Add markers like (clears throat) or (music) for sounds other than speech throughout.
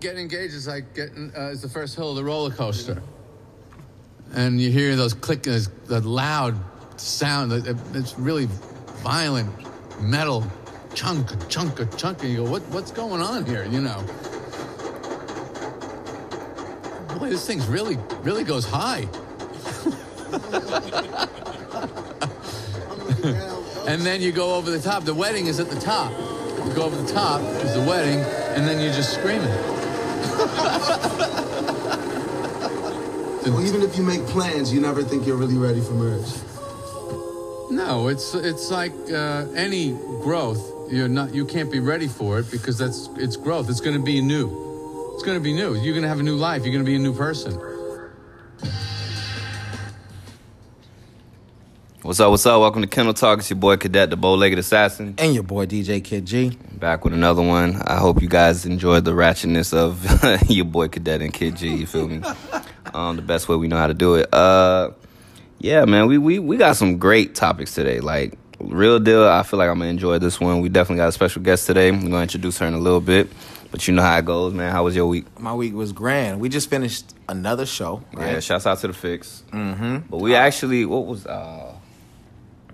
getting engaged is like getting uh, is the first hill of the roller coaster, and you hear those click, the loud sound. It's really violent metal chunk, chunk, chunk, and you go, what, what's going on here? You know. Boy, this thing's really, really goes high. (laughs) and then you go over the top. The wedding is at the top. You go over the top is the wedding, and then you're just screaming. Well, even if you make plans, you never think you're really ready for marriage. No, it's it's like uh, any growth. You're not. You can't be ready for it because that's it's growth. It's going to be new. It's going to be new. You're going to have a new life. You're going to be a new person. What's up? What's up? Welcome to Kennel Talk. It's your boy Cadet, the bow-legged assassin, And your boy DJ Kid G. back with another one. I hope you guys enjoyed the ratchetness of (laughs) your boy Cadet and Kid G. You feel me? (laughs) um, the best way we know how to do it. Uh, yeah, man, we we we got some great topics today. Like real deal. I feel like I'm gonna enjoy this one. We definitely got a special guest today. I'm gonna introduce her in a little bit, but you know how it goes, man. How was your week? My week was grand. We just finished another show. Right? Yeah, shouts out to the fix. Mm-hmm. But we actually, what was uh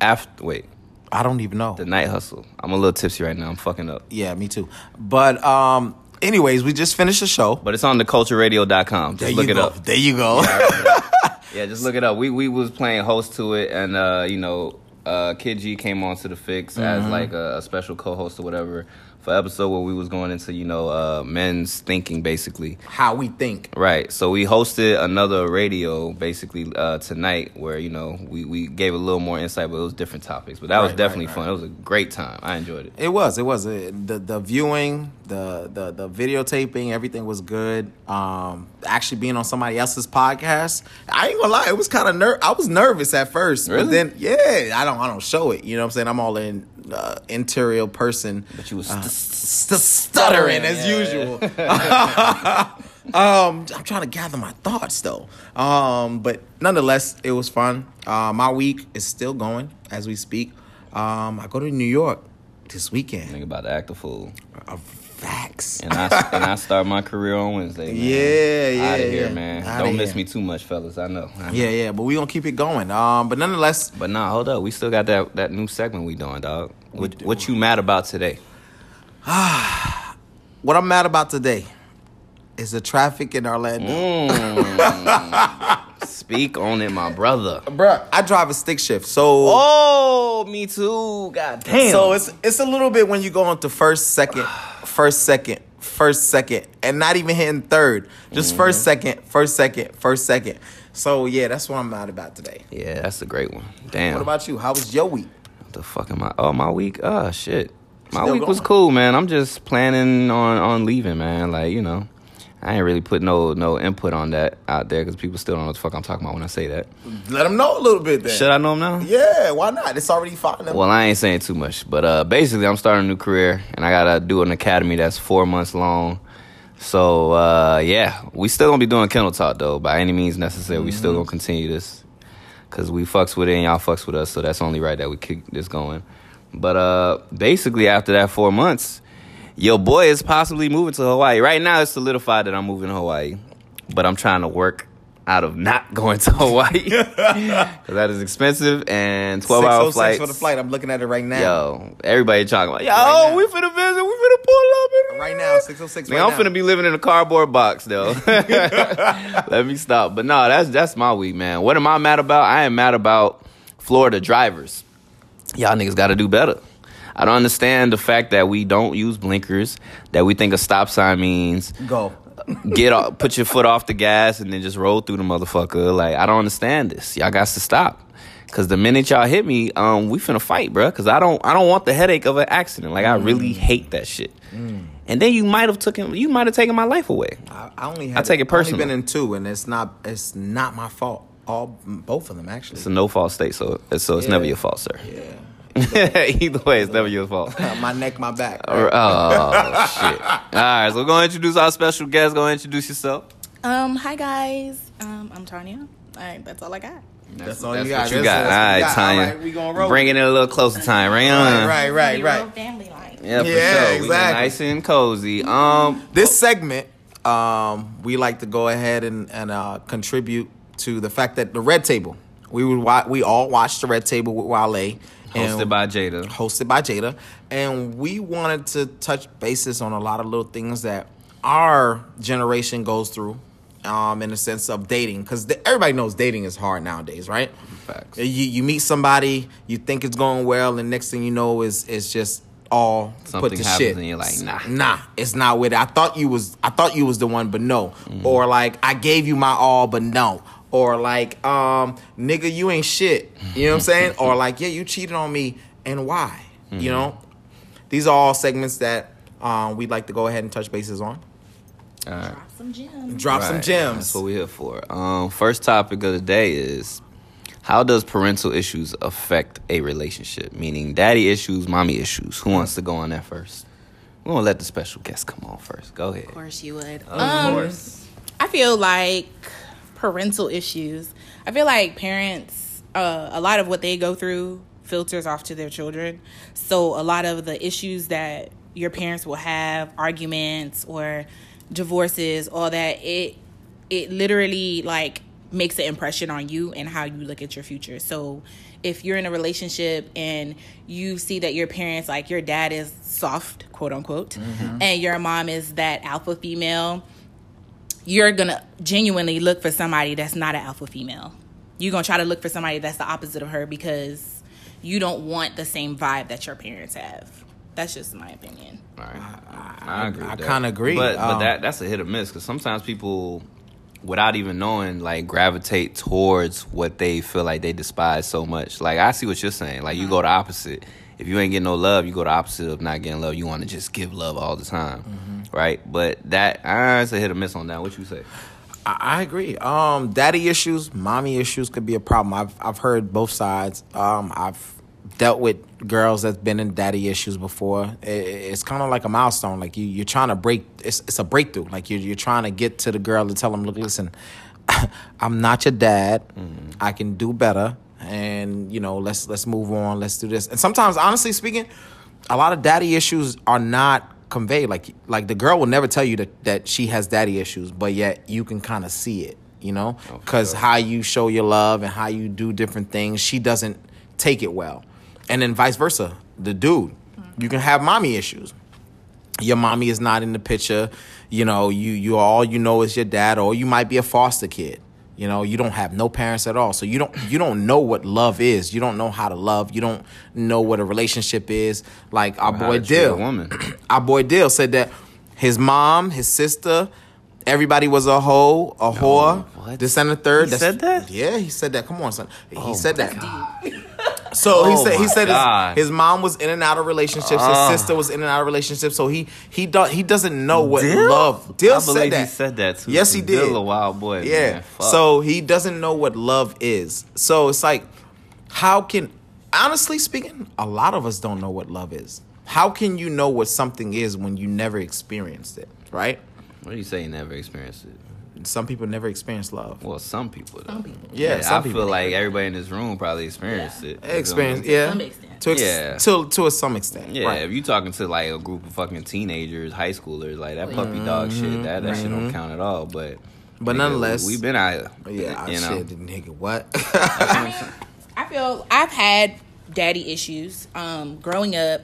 after? Wait, I don't even know. the night hustle. I'm a little tipsy right now. I'm fucking up. Yeah, me too. But um, anyways, we just finished the show. But it's on thecultureradio.com. Just there look it go. up. There you go. (laughs) Yeah, just look it up. We we was playing host to it, and uh, you know, uh, Kid G came on to the fix as like a, a special co-host or whatever for episode where we was going into you know uh, men's thinking basically. How we think. Right. So we hosted another radio basically uh, tonight where you know we we gave a little more insight, but it was different topics. But that was definitely right, fun. It was a great time. I enjoyed it. It was. It was. Uh, the the viewing, the the the videotaping, everything was good. Um, actually being on somebody else's podcast, I ain't gonna lie, it was kind of ner. I was nervous at first, Really? but then yeah, I don't I don't show it. You know what I'm saying? I'm all in uh, interior person. But you was uh, st- st- stuttering as Yeah. usual. (laughs) (laughs) um, I'm trying to gather my thoughts though. Um, but nonetheless, it was fun. Uh, my week is still going as we speak. Um, I go to New York this weekend. Think about to act a fool. Uh, facts. And I and I start my career on Wednesday. Man. Yeah, yeah, Out of here, yeah. man. Outta Don't miss here. me too much, fellas. I know. I know. Yeah, yeah, but we gonna keep it going. Um, but nonetheless, But nah, hold up. We still got that that new segment we doing, dog. What, do. what you mad about today? (sighs) what I'm mad about today is the traffic in Orlando. Mm. (laughs) Speak on it, my brother. Bruh, I drive a stick shift, so Oh, me too. God damn. so it's it's a little bit when you go into first, second, first, second, first, second, and not even hitting third. Just first, mm-hmm. second, first, second, first, second. So yeah, that's what I'm mad about today. yeah, that's a great one. Damn. What about you? How was your week? What the fuck am I? Oh, my week. Oh shit. My Still week was cool, man. I'm just planning on on leaving, man. Like you know, I ain't really put no no input on that out there because people still don't know what the fuck I'm talking about when I say that. Let them know a little bit then. Should I know them now? Yeah, why not? It's already fine. Well, I ain't saying too much, but uh, basically, I'm starting a new career, and I gotta do an academy that's four months long. So uh, yeah, we still gonna be doing kennel talk though, by any means necessary. We still gonna continue this because we fucks with it and y'all fucks with us, so that's only right that we keep this going. But uh, basically, after that four months, your boy is possibly moving to Hawaii. Right now, it's solidified that I'm moving to Hawaii, but I'm trying to work out of not (laughs) going to Hawaii (laughs) because that is expensive and 12 hour 606 flights for the flight. I'm looking at it right now. Yo, everybody talking about, yo, Right now. we finna visit, we finna pull up. Right now, 606 Nigga, right I'm finna be living in a cardboard box though. (laughs) Let me stop. But no, that's that's my week, man. What am I mad about? I am mad about Florida drivers. Y'all niggas gotta do better. I don't understand the fact that we don't use blinkers, that we think a stop sign means Go. get off, put your foot off the gas and then just roll through the motherfucker. Like I don't understand this. Y'all got to stop. Cause the minute y'all hit me, um, we finna fight, bro. Cause I don't, I don't want the headache of an accident. Like I really hate that shit. And then you might have taken, you might have taken my life away. I, I only I take it I've personal. Only been in two, and it's not it's not my fault. All both of them actually. It's a no fault state, so so it's Yeah. never your fault, sir. yeah. (laughs) Either way, it's never your fault. (laughs) my neck, my back. (laughs) Oh shit! All right, so we're gonna introduce our special guest. Go introduce yourself. Um, hi guys. Um, I'm Tanya. All right, that's all I got. That's all That's you got. what you got. that's what All right. Tanya. All right, we gonna roll. Bringing it a little closer, Tanya. Right on. Right, right, right, right. Family life. Yeah, for Yeah, sure. We exactly. nice and cozy. Um, This segment um, we like to go ahead and, and uh, contribute to the fact that the Red Table. We would wa- we all watched the Red Table with Wale. Hosted by Jada. hosted by Jada, and we wanted to touch bases on a lot of little things that our generation goes through, um, in the sense of dating, because everybody knows dating is hard nowadays, right? Facts. You you meet somebody, you think it's going well, and next thing you know is is just all Something put to happens shit. and you're like, nah. nah, it's not with it. I thought you was I thought you was the one, but no. Mm-hmm. Or like I gave you my all, but no. Or like, um, nigga, you ain't shit. You know what I'm saying? (laughs) or like, yeah, you cheated on me, and why? Mm-hmm. You know, these are all segments that um, we'd like to go ahead and touch bases on. All right. Some gems. Drop some gems. That's what we're here for. Um, first topic of the day is how does parental issues affect a relationship? Meaning daddy issues, mommy issues. Who wants to go on that first? We're gonna let the special guest come on first. Go ahead. Of course you would. Of Um, course. I feel like parental issues. I feel like parents, uh, a lot of what they go through filters off to their children. So a lot of the issues that your parents will have, arguments or divorces, all that, it it literally like makes an impression on you and how you look at your future. So if you're in a relationship and you see that your parents like your dad is soft, quote unquote, and your mom is that alpha female, you're gonna genuinely look for somebody that's not an alpha female. You're gonna try to look for somebody that's the opposite of her because you don't want the same vibe that your parents have. That's just my opinion. All right. I, agree. I with that. kinda agree. but but Um, that that's a hit or miss because sometimes people, without even knowing, like gravitate towards what they feel like they despise so much. Like I see what you're saying. Like you go the opposite. If you ain't getting no love, you go the opposite of not getting love. You want to just give love all the time, Mm-hmm. right? But that it's a hit or miss on that. What you say? I, I agree. Um, daddy issues, mommy issues could be a problem. I've I've heard both sides. Um, I've dealt with girls that's been in daddy issues before. It, it's kind of like a milestone. Like you, you're trying to break. It's it's a breakthrough. Like you're you're trying to get to the girl to tell them, look, listen, (laughs) I'm not your dad. I can do better. And you know, let's let's move on. Let's do this. And sometimes, honestly speaking, a lot of daddy issues are not conveyed. Like like the girl will never tell you that that she has daddy issues, but yet you can kind of see it. You know, oh, because how you show your love and how you do different things, she doesn't take it well, and then vice versa. The dude, you can have mommy issues your mommy is not in the picture you know you you all you know is your dad or you might be a foster kid you know you don't have no parents at all. So you don't you don't know what love is. You don't know how to love. You don't know what a relationship is. Like our boy dill. woman. (clears throat) our boy dill said that his mom his sister everybody was a hoe a whore. what? this and the third He said that? yeah he said that. Come on son. He Oh, said that (laughs) so he Oh said he said his, his mom was in and out of relationships. Ah. His sister was in and out of relationships. So he he do, he doesn't know what Dill? love. Dill I said believe that. he said that too. Yes, he Dill did. a wild boy. Yeah. So he doesn't know what love is. So it's like, how can honestly speaking, a lot of us don't know what love is. How can you know what something is when you never experienced it? Right? what do you say? You never experienced it. Some people never experience love. Well, some people. Though. Some people. Yeah, some I people. feel like everybody in this room probably experienced it. Experience, You know yeah. some extent. To, ex- Yeah. to to a some extent. what I mean? Yeah, Right. if you're talking to like a group of fucking teenagers, high schoolers, like that puppy dog shit, that that shit don't count at all. But Mm-hmm. But nigga, nonetheless- we, have been out. here, Yeah, you know. shit, nigga, what? I mean, I feel I've had daddy issues. Um, growing up,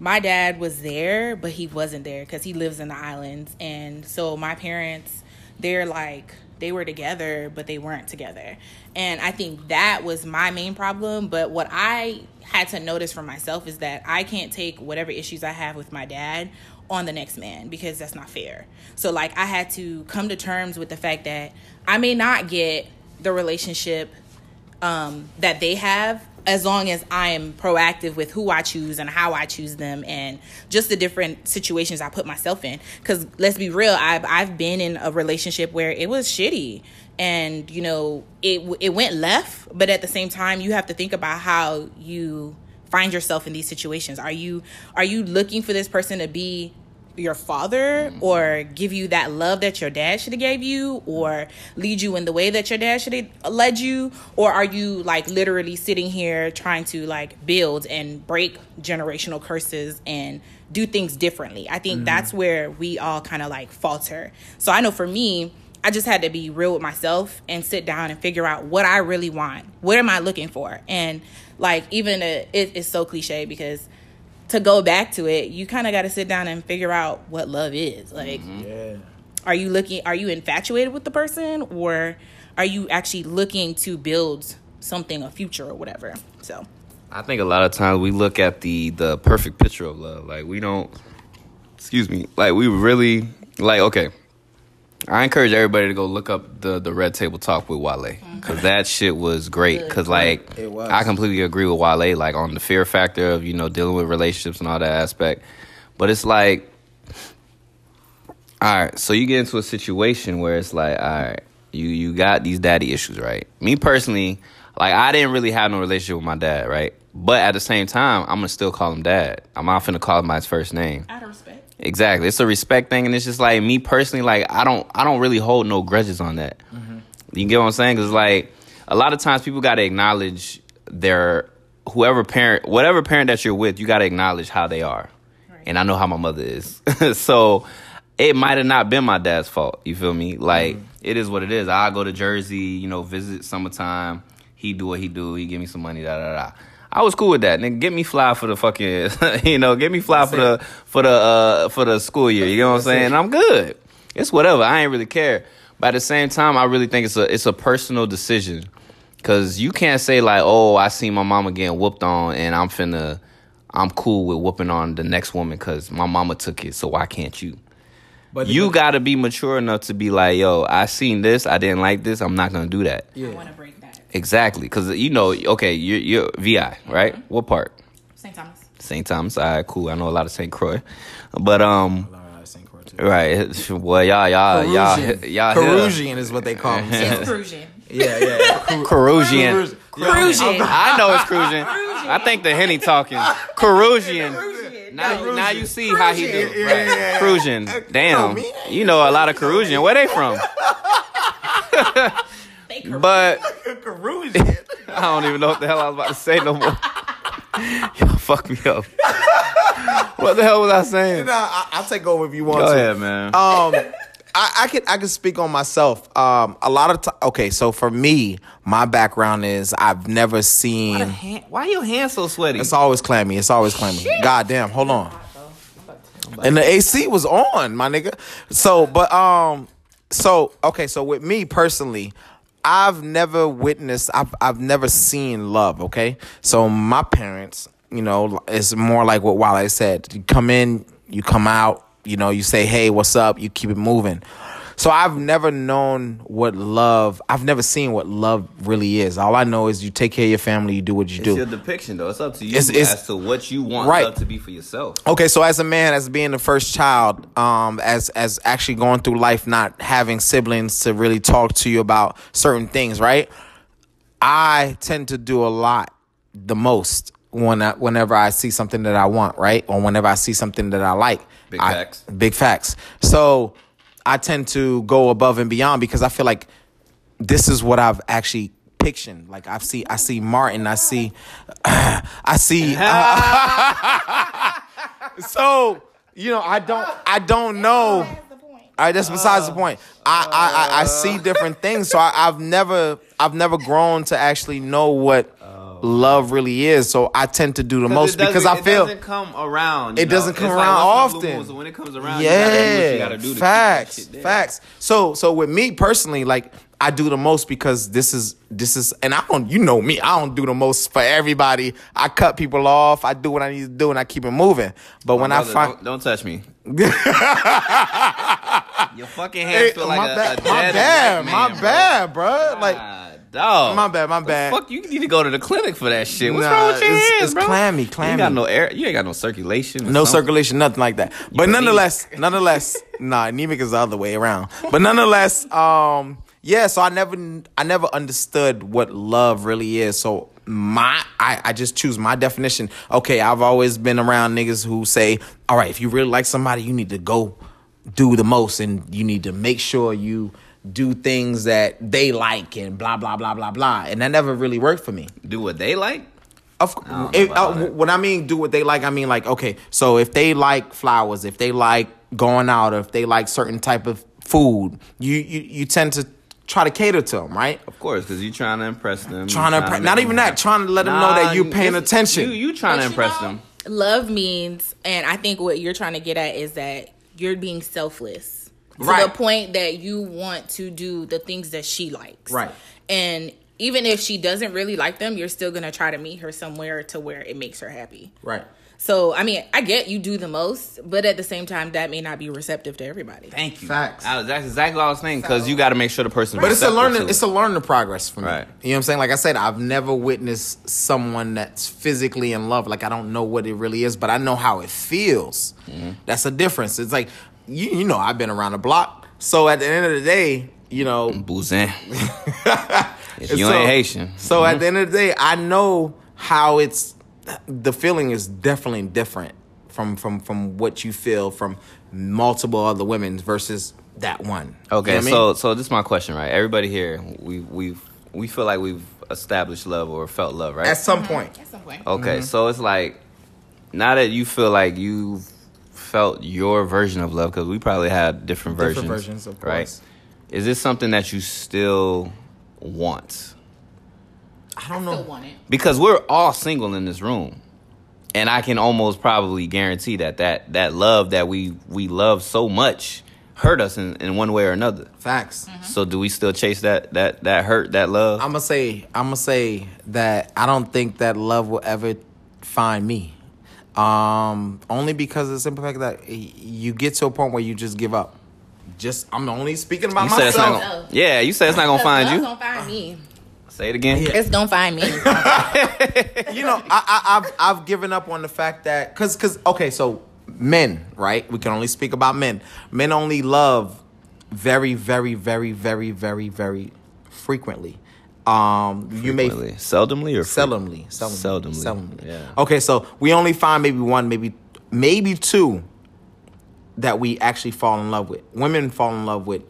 my dad was there, but he wasn't there because he lives in the islands, and so my parents, they're like they were together, but they weren't together, and I think that was my main problem. But what I had to notice for myself is that I can't take whatever issues I have with my dad on the next man because that's not fair. So like I had to come to terms with the fact that I may not get the relationship um, that they have as long as I am proactive with who I choose and how I choose them and just the different situations I put myself in. Because let's be real, I've I've been in a relationship where it was shitty and you know it it went left, but at the same time you have to think about how you find yourself in these situations. Are you are you looking for this person to be your father mm-hmm. or give you that love that your dad should have gave you or lead you in the way that your dad should have led you? Or are you like literally sitting here trying to like build and break generational curses and do things differently? I think mm-hmm. that's where we all kind of like falter. So i know for me I just had to be real with myself and sit down and figure out what I really want. What am I looking for? And like even a, it, it's so cliche because to go back to it, you kind of got to sit down and figure out what love is. Like, mm-hmm. Yeah. are you looking? Are you infatuated with the person, or are you actually looking to build something, a future, or whatever? So, I think a lot of times we look at the the perfect picture of love. Like we don't excuse me, like we really like okay. I encourage everybody to go look up the the Red Table Talk with Wale cuz that shit was great cuz like It was. I completely agree with Wale like on the fear factor of, you know, dealing with relationships and all that aspect. But it's like all right, so you get into a situation where it's like, all right, you you got these daddy issues, right? Me personally, like I didn't really have no relationship with my dad, right? But at the same time, I'm gonna still call him dad. I'm not finna call him by his first name. out of respect. Exactly, it's a respect thing, and it's just like me personally, like I don't I don't really hold no grudges on that. Mm-hmm. You get what I'm saying? Because like a lot of times people got to acknowledge their whoever parent, whatever parent that you're with, you got to acknowledge how they are. And I know how my mother is, (laughs) so it might have not been my dad's fault. You feel me? Like it is what it is. I go to Jersey, you know, visit summertime. He do what he do. He give me some money. Da da da. I was cool with that. Nigga, get me fly for the fucking, (laughs) you know, get me fly for the for the uh for the school year. You know what I'm saying? I'm good. It's whatever. I ain't really care. But at the same time, I really think it's a it's a personal decision. Cause you can't say like, oh, I see my mama getting whooped on, and I'm finna, I'm cool with whooping on the next woman because my mama took it. So why can't you? But You got to be mature enough to be like, yo, I seen this, I didn't like this, I'm not gonna do that. Yeah. I want to break that. Exactly, because you know, okay, you're, you're VI, right? What part? St. Thomas. St. Thomas. All right, cool. I know a lot of St. Croix, but um, Uh, St. Croix, too. Right. Well, y'all, y'all, y'all, y'all, here. Perusian is what they call them. It's Perusian. yeah, yeah. Carusian. (laughs) Perusian. I know it's cruising. I think the Henny talking. Carusian. Now, now you see how he do. Yeah, Right. yeah, yeah. Cruisian. Damn. me. You know a lot of Carusian. Where they from? They Perusian. But (laughs) Perusian. (laughs) I don't even know what the hell I was about to say no more. (laughs) Y'all fuck me up. what the hell was I saying? Nah, I, I'll take over if you want Go to. ahead, man. Um, (laughs) I, I can I can speak on myself. Um, a lot of time. Okay, so for me, my background is I've never seen. Why your hands so sweaty? It's always clammy. It's always clammy. God damn. Hold on. And the AC was on, my nigga. So, but um, so okay. So with me personally, I've never witnessed. I've I've never seen love. Okay. So my parents, you know, it's more like what Wale said. You come in, you come out. You know, you say, "Hey, what's up?" You keep it moving. So I've never known what love. I've never seen what love really is. All I know is you take care of your family. You do what you do. It's do. your depiction, though. It's up to you It's- it's- as to what you want Right. love to be for yourself. Okay, so as a man, as being the first child, um, as as actually going through life, not having siblings to really talk to you about certain things, right? I tend to do a lot, the most when I, whenever I see something that I want, right, or whenever I see something that I like. Big I- facts. Big facts. So I tend to go above and beyond because I feel like this is what I've actually pictured. Like I see, I see Martin. I see, (sighs) I see. (laughs) (laughs) so you know, I don't, I don't know. All right, that's besides the uh, point. I, I, I, I see different things, so I, I've never, I've never grown to actually know what love really is. So I tend to do the most because I feel it doesn't come around. It know? doesn't come It's around once in a blue often. So when it comes around, you gotta do what you yeah, gotta do to keep that facts, facts. So, so with me personally, like I do the most because this is this is, and I don't, you know me, I don't do the most for everybody. I cut people off. I do what I need to do, and I keep it moving. But when Brother, I find, don't, don't touch me. (laughs) Your fucking hands Hey, feel like my a, bad, a my bad, my man, bad, bro. Like, Ah, dog. my bad, my bad. Fuck, you need to go to the clinic for that shit. What's Nah, wrong with your it's- hands, it's bro? clammy, You ain't got no air. You ain't got no circulation. no something. circulation, nothing like that. But nonetheless, (laughs) nonetheless, nah, anemic is the other way around. But nonetheless, um, yeah. So I never, I never understood what love really is. So my I, I just choose my definition. Okay, I've always been around niggas who say, all right, if you really like somebody, you need to go do the most and you need to make sure you do things that they like and blah blah blah blah blah. And that never really worked for me. Do what they like. Of don't if, uh, when I mean do what they like, I mean like okay, so if they like flowers, if they like going out, or if they like certain type of food, you you, you tend to try to cater to them, right? Of course, because you're trying to impress them. Trying to You're impre- make not even that, trying to let them know that you're paying attention. You, you trying to But you impress know, them. Love means, and I think what you're trying to get at is that you're being selfless to Right. the point that you want to do the things that she likes. Right. And even if she doesn't really like them, you're still gonna try to meet her somewhere to where it makes her happy. Right. So I mean, I get you do the most, but at the same time, that may not be receptive to everybody. Thank you. Facts. I was, that's exactly what I was saying. Because you got to make sure the person. But it's a learning. It's a learning progress for me. Right. You know what I'm saying? Like I said, I've never witnessed someone that's physically in love. Like I don't know what it really is, but I know how it feels. Mm-hmm. That's a difference. It's like you, you know, I've been around the block. So at the end of the day, you know, boozing. (laughs) if you so- ain't Haitian, So at the end of the day, I know how it's. The feeling is definitely different from from from what you feel from multiple other women versus that one. You Okay, know what I so mean? so this is my question, right? Everybody here, we we we feel like we've established love or felt love, right? at some point, At some point. okay, Mm-hmm. so it's like now that you feel like you've felt your version of love, because we probably had different versions, Different versions, of right? course. Is this something that you still want? I don't Still know. want it. Because we're all single in this room, and I can almost probably guarantee that that that love that we we love so much hurt us in, in one way or another. Facts. Mm-hmm. So do we still chase that that that hurt that love? I'm gonna say I'm gonna say that I don't think that love will ever find me. Um, only because of the simple fact that you get to a point where you just give up. Just I'm only speaking about you said myself. gonna, yeah, you said it's not gonna find Love you. Don't find me. Say it again. It's gonna find me. (laughs) you know, I, I, I've I've given up on the fact that because because okay, so men, right? We can only speak about men. Men only love very, very, very, very, very, very frequently. Um, you may Frequently. seldomly or seldomly, seldomly, Seldomly. seldomly. Yeah. Okay, so we only find maybe one, maybe maybe two that we actually fall in love with. Women fall in love with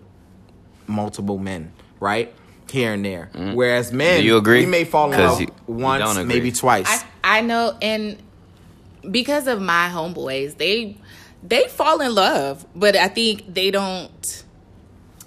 multiple men, right? Here and there. Whereas men, Mm. Do you agree? we may fall in love you- you once, don't maybe twice. I I know, and because of my homeboys, they they fall in love, but I think they don't.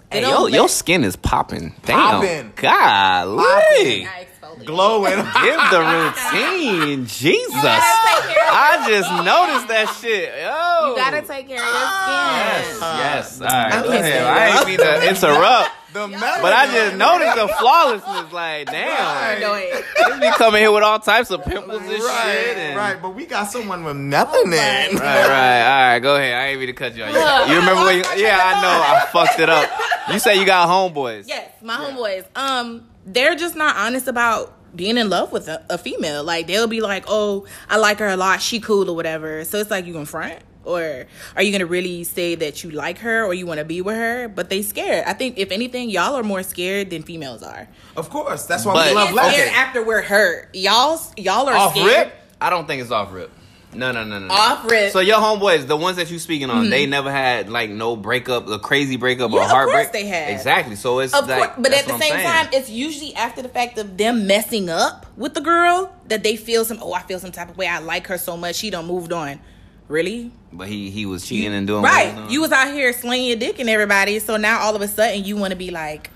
They Hey, yo, let- your skin is popping. Damn. Popping. Golly. Popping. I exfoliate. Glowing. (laughs) Give the routine. (laughs) Jesus. gotta take care of I just noticed that shit. Yo. You gotta take care of your skin. Yes. All right. Go can't ahead. I ain't mean to (laughs) interrupt. The But I just noticed the flawlessness. Like, damn. No, it- They be coming here with all types of pimples and right, shit. And, right. But we got someone with melanin. Right, right. All right, go ahead. I ain't mean to cut you off. You, you remember when you, Yeah, I know. I fucked it up. You say you got homeboys. Yes, my homeboys. Um, they're just not honest about being in love with a, a female. Like they'll be like, "Oh, I like her a lot. She cool or whatever." So it's like you gonna front, or are you gonna really say that you like her or you want to be with her? But they scared. I think if anything, y'all are more scared than females are. Of course, that's why But- we love Get love. scared after we're hurt. Y'all, y'all are Off scared. rip? I don't think it's off rip. No, no, no, no. no. Off rip. So your homeboys, the ones that you speaking on, they mm-hmm. never had like no breakup, a crazy breakup Yeah, or of heartbreak. course they had. Exactly. So it's Of like, course, but at the same time, it's usually after the fact of them messing up with the girl that they feel some. Oh, I feel some type of way. I like her so much. She don't moved on. Really? but he he was cheating and doing what was right. doing. You was out here slinging your dick and everybody. So now all of a sudden you want to be like,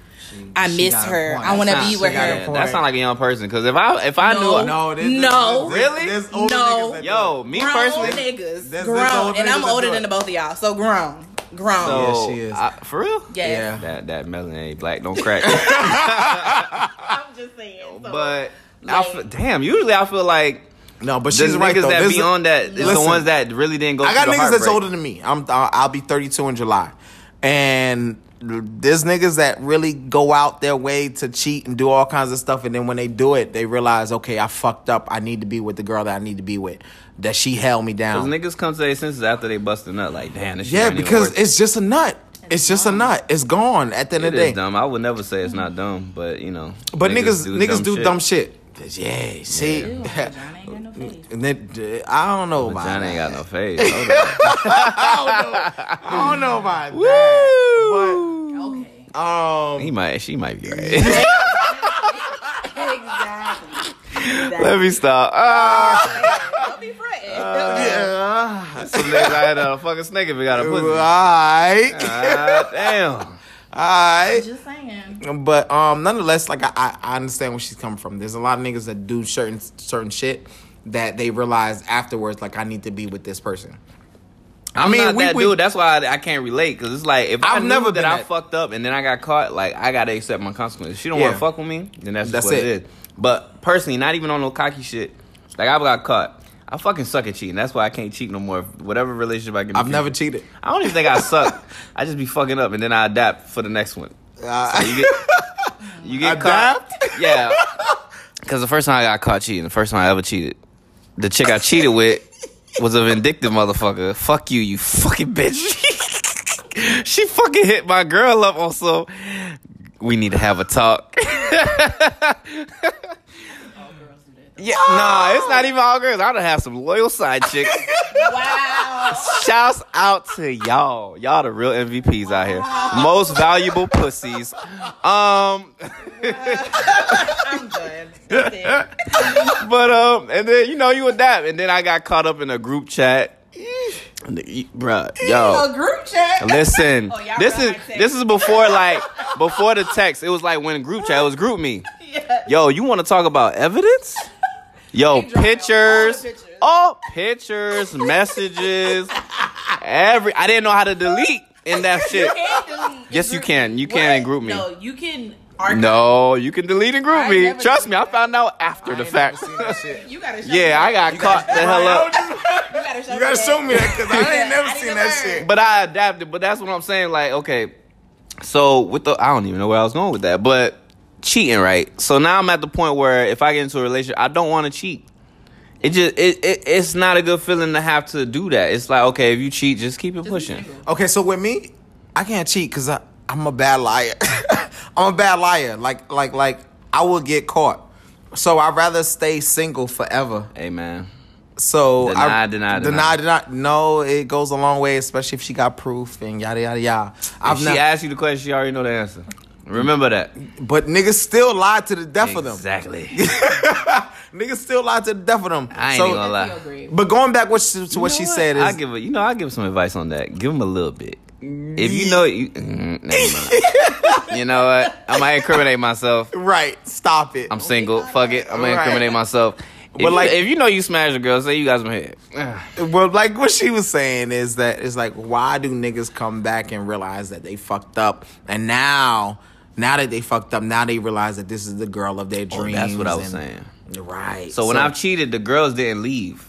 I miss her. I want to be with her. Yeah, point. that sound like a young person. Because if I if I No. knew, No, there's, No. there's, Really? There's older No. yo, me grown personally, niggas, There's- there's grown, old and I'm older than the both of y'all. So grown, grown. so Yeah, she is. I, for real. yes. Yeah. That that melanin ain't black, don't crack. (laughs) I'm just saying. So, but I like- feel, damn, usually I feel like No, but the she's niggas right though. that There's be a- on that is the ones that really didn't go. I got through the niggas that's older than me. I'm I'll I'll be 32 in July, and there's niggas that really go out their way to cheat and do all kinds of stuff, and then when they do it, they realize, okay, I fucked up. I need to be with the girl that I need to be with. That she held me down. Cause niggas come to their senses after they bust a nut. Like, damn, this Yeah, ain't because worth it's just a nut. It's just a nut. It's gone at the end It of the day. dumb. I would never say it's not dumb, but you know. But niggas, niggas do, dumb, shit. shit. Cause yeah, see, Ew, (laughs) vagina ain't got no and then uh, I don't know about John ain't that. got no face. Hold on. I don't know about Woo! Okay. that. Um, He might. She might be right. (laughs) Exactly. Let me stop. Ah, Don't be fretting. yeah. some niggas out here a fucking snake if we got a pussy. Alright. Ah, damn. Alright. Just saying. But um, nonetheless, like I, I, I understand where she's coming from. There's a lot of niggas that do certain certain shit that they realize afterwards, like I need to be with this person. I'm I mean, not we- that we- dude. That's why I, I can't relate. Cause it's like if I I've knew never that been I fucked up and then I got caught, like I gotta accept my consequences. If she don't Yeah. want to fuck with me, then that's, That's what it. it is. But personally, not even on no cocky shit. Like I got caught. I fucking suck at cheating. That's why I can't cheat no more. Whatever relationship I get. the I've never cheated. I don't even think I suck. (laughs) I just be fucking up and then I adapt for the next one. Uh, So you get you get Adapt? caught. Yeah. Because the first time I got caught cheating, the first time I ever cheated, the chick I cheated with was a vindictive motherfucker. Fuck you, you fucking bitch. (laughs) she fucking hit my girl up also. We need to have a talk. (laughs) yeah, nah, it's not even all girls. I done have some loyal side chicks. (laughs) Wow. Shouts out to y'all. Y'all the real MVPs out here. Most valuable pussies. Um I'm good. That's it. (laughs) but um and then you know you adapt and then I got caught up in a group chat. Bruh, yo, A group chat. Listen, Oh, this is this is before like before the text. It was like when group chat it was GroupMe. (laughs) Yo, you want to talk about evidence? Yo, They all the pictures, pictures. all pictures, messages, every. I didn't know how to delete in that shit. Can't delete Yes, you can. You can in What? GroupMe. No, you can. Archive. No, you can delete and GroupMe. Trust me, I found out after the fact. (laughs) You gotta. Show yeah, I me got caught the hell up. (laughs) You gotta show you gotta show me that because I ain't (laughs) Yeah, never I seen that learn. shit. But I adapted. But that's what I'm saying. Like, okay, so with the, I don't even know where I was going with that. But cheating, right? So now I'm at the point where if I get into a relationship, I don't want to cheat. It just it, it it's not a good feeling to have to do that. It's like okay, if you cheat, just keep it Just pushing. Okay, so with me, I can't cheat because I I'm a bad liar. (laughs) I'm a bad liar. Like like like I will get caught. So I'd rather stay single forever. Hey man, So Deny, I, deny, deny, deny. deny. No, it goes a long way, especially if she got proof and yada yada yada. if I've she not, asked you the question, she already know the answer. Remember that. but niggas still lie to the death of them. Exactly. (laughs) Niggas still lie to the death of them. I ain't So- even gonna lie. Feel. But going back what she, to what she know said is, I is, give a, you know I give some advice on that. Give him a little bit. If you know you, mm, (laughs) you know what? I might incriminate myself. right. Stop it. I'm single. Fuck it. I'm gonna Right. incriminate myself. If But you, like- if you know you smash a girl, say you got some head. (sighs) Well, like what she was saying is that it's like, why do niggas come back and realize that they fucked up, and now, now that they fucked up, now they realize that this is the girl of their Oh, dreams. that's what I was and- saying. Right. So when I've cheated, the girls didn't leave.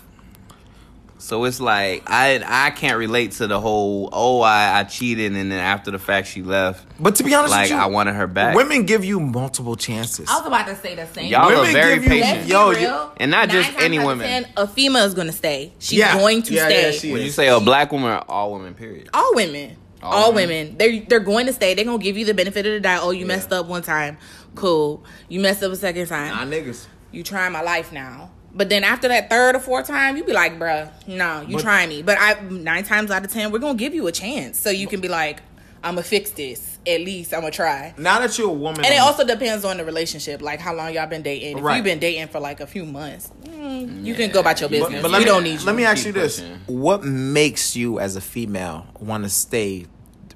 So it's like I I can't relate to the whole oh I, I cheated and then after the fact she left. but to be honest Like with you, I wanted her back. Women give you multiple chances. I was about to say the same. Y'all Women are very give you- patient. Let's be Yo, real. and not just any out women. 10, a female is gonna stay. She's Yeah. going to Yeah, stay. yeah, she When is. you say a black woman or all women, period. All women. All All, women. women. They're they're going to stay. They're gonna give you the benefit of the doubt. Oh, you messed up one time. Cool. You messed up a second time. Nah, niggas. you trying my life now. But then after that third or fourth time, you be like, bruh, no, you But- trying me. But I nine times out of ten, we're gonna give you a chance. So you can be like, I'ma fix this. At least I'ma try. Now that you're a woman, And it also depends on the relationship, like how long y'all been dating. If Right. you've been dating for like a few months, mm, you can go about your business. but we let me, don't need you. Let me ask Keep you this: pushing. What makes you, as a female, want to stay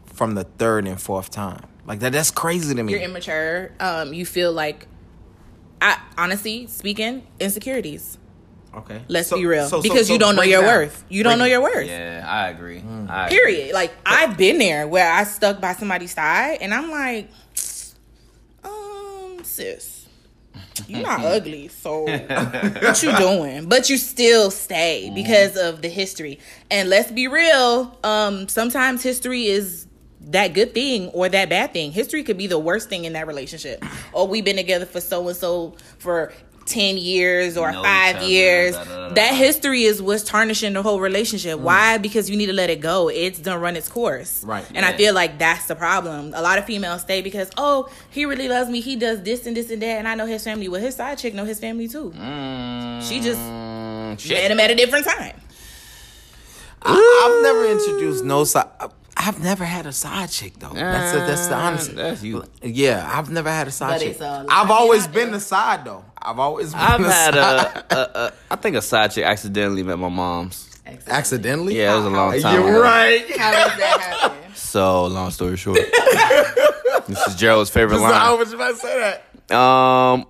from the third and fourth time? Like that? That's crazy to me. You're immature. Um, you feel like, I honestly speaking, insecurities. Okay. Let's So- be real, so- so- because so you don't know your it worth. You don't Break know your worth. Yeah, I agree. I agree. Period. Like I've been there where I stuck by somebody's side, and I'm like, um, sis, you're not (laughs) ugly, so (laughs) what you doing? But you still stay because of the history. And let's be real, um, sometimes history is that good thing or that bad thing. History could be the worst thing in that relationship. Or we've been together for so and so for 10 years or Know five years. da, da, da. That history is what's tarnishing the whole relationship. Why? Because you need to let it go. It's done run its course. Right. And I feel like that's the problem. A lot of females stay because, oh, he really loves me. He does this and this and that. And I know his family. Well, his side chick know his family too. She just Mm, met him at a different time. I, I've never introduced no side. I've never had a side chick though. That's the, that's the Uh, honest. that's you. Yeah, I've never had a side But chick. it's a lot I've always out been there. the side though. I've always been I've the had side. a, a, a, I think a side chick accidentally met my mom's. accidentally. Yeah, it was a long time. You're ago. right. How does that happen? So, long story short, (laughs) this is Gerald's favorite (laughs) I line. was about to say that. Um,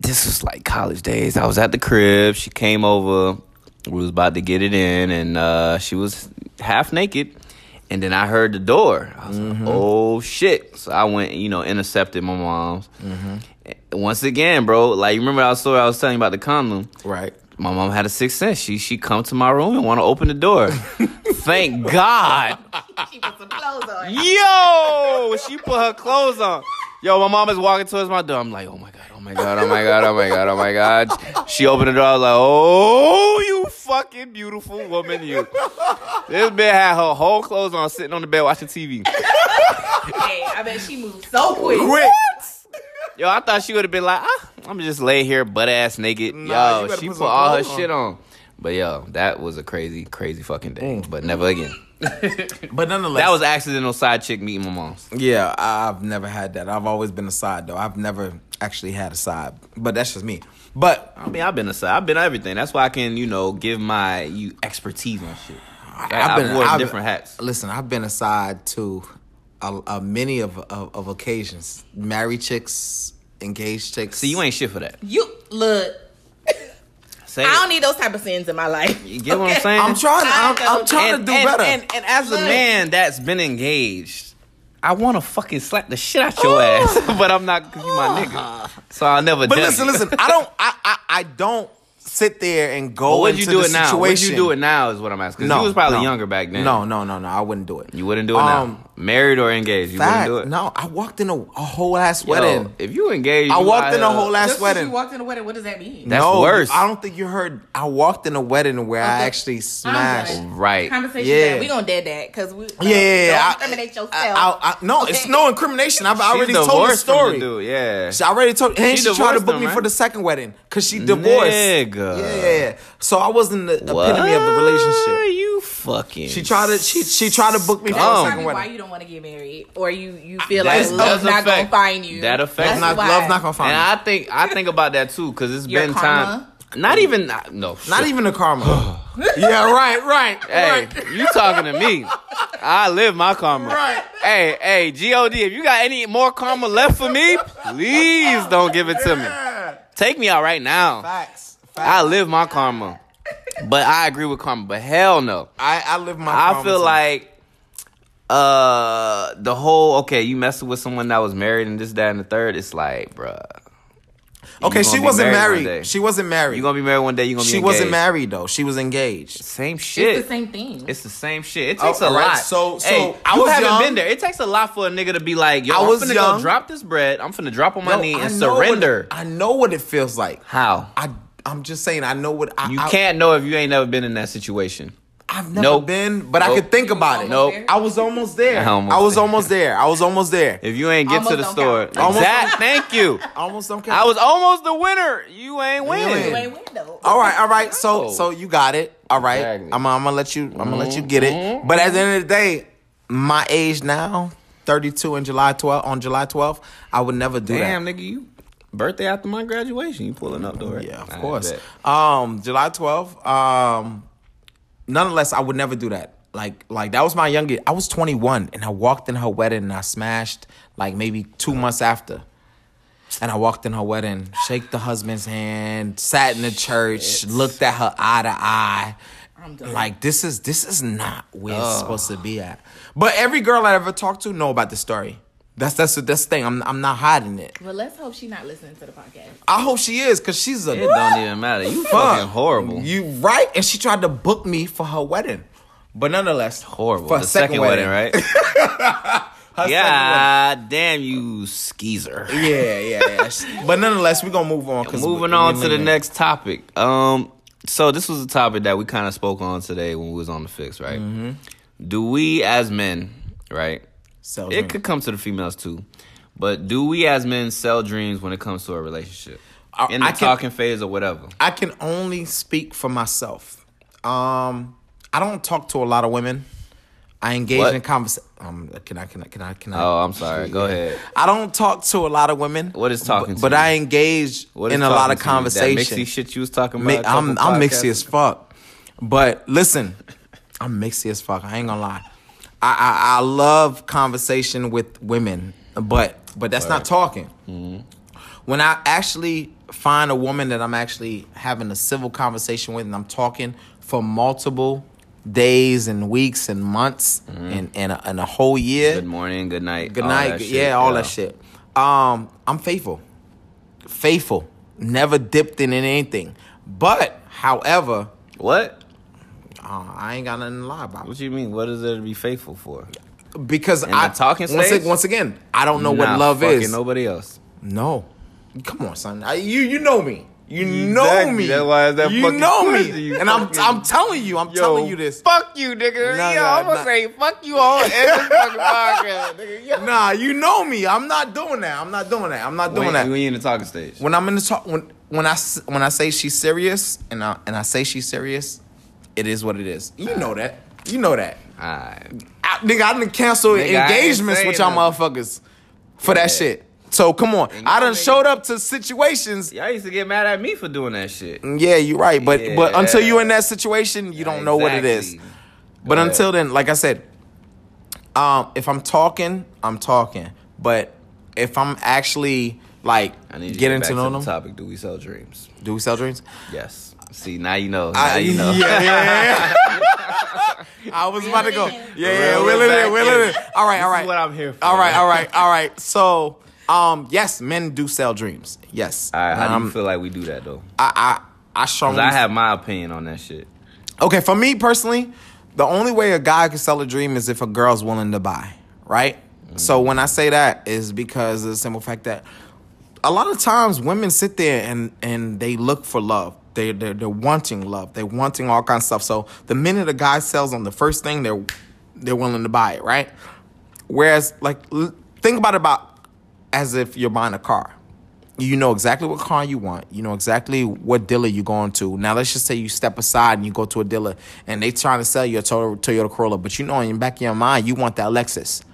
this was like college days. I was at the crib. She came over. We was about to get it in, and uh, she was half naked. And then I heard the door. I was like, mm-hmm. "Oh shit!" So I went, you know, intercepted my mom's. Mm-hmm. Once again, bro, like you remember that story I was telling you about the condom. Right. My mom had a sixth sense. She she come to my room and want to open the door. (laughs) Thank God. She put some clothes on. Yo, she put her clothes on. Yo, my mom is walking towards my door. I'm like, oh my god, oh my god, oh my god, oh my god, oh my god. She opened the door. I was like, oh, you fucking beautiful woman, you. This bitch had her whole clothes on, sitting on the bed watching TV. Hey, I bet she moved so quick. Quick. Yo, I thought she would have been like, ah, I'm just lay here butt ass naked. Nah, yo, she put put all her on. shit on. But yo, that was a crazy, crazy fucking day. But never again. (laughs) But nonetheless, That was accidental side chick meeting my mom's. Yeah, I've never had that. I've always been a side though. I've never actually had a side, but that's just me. But I mean, I've been a side. I've been everything. That's why I can, you know, give my you expertise on shit. I, I've, wore I've- different hats. Listen, I've been a side to a, a many of, of of occasions. Married chicks, engaged chicks. See, you ain't shit for that. You look. Say I don't need those type of sins in my life. You get what I'm saying? I'm trying. I'm, I'm trying and, to do and, better. And, and as a man that's been engaged, I want to fucking slap the shit out your ass, (laughs) but I'm not you my nigga. So I'll never. but listen, it. listen. I don't. I, I I don't sit there and go But would into you do the it now? situation. Would you do it now? Is what I'm asking. 'Cause you was probably no. younger back then. No, no, no, no. I wouldn't do it. you wouldn't do it Um, now. Married or engaged, you Fact, wouldn't do it. no. I walked in a, a whole ass Yo, wedding. if you engaged, I you walked in a whole ass Just 'cause wedding. you walked in a wedding, what does that mean? That's no, worse. I don't think you heard. I walked in a wedding where I Okay. actually I'm smashed. done. Right. Conversation. Yeah. Yeah. We gonna dead that because we. Yeah, yeah, yeah. Don't I- incriminate yourself. I, I, I, no, it's Okay. no incrimination. I've I already told the divorced from story. dude, Yeah. She already told, and She she, tried to divorced book him, me right? for the second wedding because she divorced. Nigga. Yeah, yeah, yeah. So I wasn't the epitome of the relationship. You fucking. She tried to, she, she tried to book me for That's the second probably why wedding. you don't want to get married, or you you feel like That love's does not gonna find you. that affects- That's Not, why. love's not gonna find And me. I think I think about that too because it's Your been karma? time. Not even no. Not shit. even the karma. (sighs) yeah, right, right, Hey, right. you talking to me? I live my karma. Right. Hey, hey, God, if you got any more karma left for me, please don't give it to me. Take me out right now. Facts. I live my karma. But I agree with karma. But hell no. I, I live my. I karma feel too. like uh the whole okay, you messing with someone that was married and this, that, and the third. It's like, bruh. Okay, she wasn't married married. She wasn't married. You're gonna be married one day. you're gonna be she wasn't married though. She was engaged. Same shit. It's the same thing. It's the same shit. It Oh, takes a alright, lot. so- so hey, I you was haven't young. been there. It takes a lot for a nigga to be like, yo, I I was am finna young. go drop this bread. I'm finna drop on my Yo, knee I and know what- surrender. I know what it feels like. How? I I'm just saying. I know what I, You I, can't know if you ain't never been in that situation. I've never Nope. been, but I could think about it. Nope. I was almost there. (laughs) Almost I was there. almost there. I was almost there. If you ain't get to the store, count. Almost exact. Thank you. (laughs) Almost don't care. I was almost the winner. You ain't winning. You ain't win though. All right, all right. So so you got it. All right. Exactly. I'm, I'm gonna let you. I'm gonna let you get it. Mm-hmm. But at the end of the day, my age now, 32 in July 12 on July 12th, I would never do Damn, that. nigga, you birthday after my graduation. You pulling up though, right? Yeah, of I course. Um, July 12th. Um, nonetheless, I would never do that. Like, like that was my youngest. I was 21, and I walked in her wedding, and I smashed like maybe two months after. And I walked in her wedding, shake the husband's hand, sat in the church, looked at her eye to eye. Like this is this is not where it's supposed to be at. But every girl I ever talked to know about the story. That's that's the that's the thing. I'm I'm not hiding it. Well, let's hope she's not listening to the podcast. I hope she is because she's a It don't even matter. You fucking horrible. You right? And she tried to book me for her wedding, but nonetheless, horrible. For the a second, wedding, right? (laughs) Her God damn you, skeezer. yeah, yeah, yeah. but nonetheless, we're gonna move on. 'cause Moving we- on to the next topic. Um, so this was a topic that we kind of spoke on today when we was on the fix, right? Mm-hmm. Do we as men, right? Sell It could come to the females too, but do we as men sell dreams when it comes to a relationship? In the I can- talking phase or whatever. I can only speak for myself. Um, I don't talk to a lot of women. I engage What? in conversation. Um, can I? Can I? Can I? Can I? Oh, I'm sorry. Go ahead. I don't talk to a lot of women. What is talking but, to But? I engage in a lot of you? That conversation. mixy shit you was talking about. I'm I'm podcasts mixy as fuck. But listen, I'm mixy as fuck. I ain't gonna lie. I I, I love conversation with women, but but that's not talking. Mm-hmm. When I actually find a woman that I'm actually having a civil conversation with, and I'm talking for multiple days and weeks and months and and a, and a whole year. Mm-hmm. Good morning, good night. Good night. shit, yeah, all that shit. Um, I'm faithful. Faithful. Never dipped in anything. But, however, What? Uh, I ain't got nothing to lie about. What you mean? What is there to be faithful for? Because In I the talking once, stage? ag- once again, I don't know Nah, what love fucking is. Nobody else. No. Come on, son. I, you you know me. You know Exactly. me. That's why it's that you fucking know question, me. you and I'm fucking- I'm telling you, I'm telling you this. Fuck you, nigga. Nah, Yo, nah, I'm gonna nah. say fuck you all in this fucking podcast, nigga. Yo. Nah, you know me. I'm not doing that. I'm not doing that. I'm not doing when, that. when you in the talking stage. when I'm in the talk when when I s- when I say she's serious and I and I say she's serious, it is what it is. You know that. You know that. Alright. I, nigga, I didn't cancel Nigga, engagements with y'all nothing. motherfuckers for that shit. So come on, And I done showed up to situations. Y'all used to get mad at me for doing that shit. Yeah, you're right, but but until you're in that situation, you don't know what it is. Exactly. But ahead. until then, like I said, um, if I'm talking, I'm talking. But if I'm actually like I need getting to to get back know to them, the topic. Do we sell dreams? do we sell dreams? Yes. See, now you know. Now I, you know. Yeah, yeah, yeah. (laughs) I was about to go. Yeah, yeah, Reel it will it back in, will it in. in. All right, This is what I'm here for. All right, all right, all right. So, um, yes, men do sell dreams. Yes. All right. How do um, you feel like we do that though? I, I, I Cause strongly. I have my opinion on that shit. Okay, for me personally, the only way a guy can sell a dream is if a girl's willing to buy, right? So when I say that is because of the simple fact that a lot of times women sit there and and they look for love. They they're, they're wanting love. They're wanting all kinds of stuff. So the minute a guy sells on the first thing, they're they're willing to buy it, right? Whereas like think about it about as if you're buying a car. You know exactly what car you want. You know exactly what dealer you're going to. Now let's just say you step aside and you go to a dealer and they trying to sell you a Toyota, Toyota Corolla, but you know in the back of your mind you want that Lexus,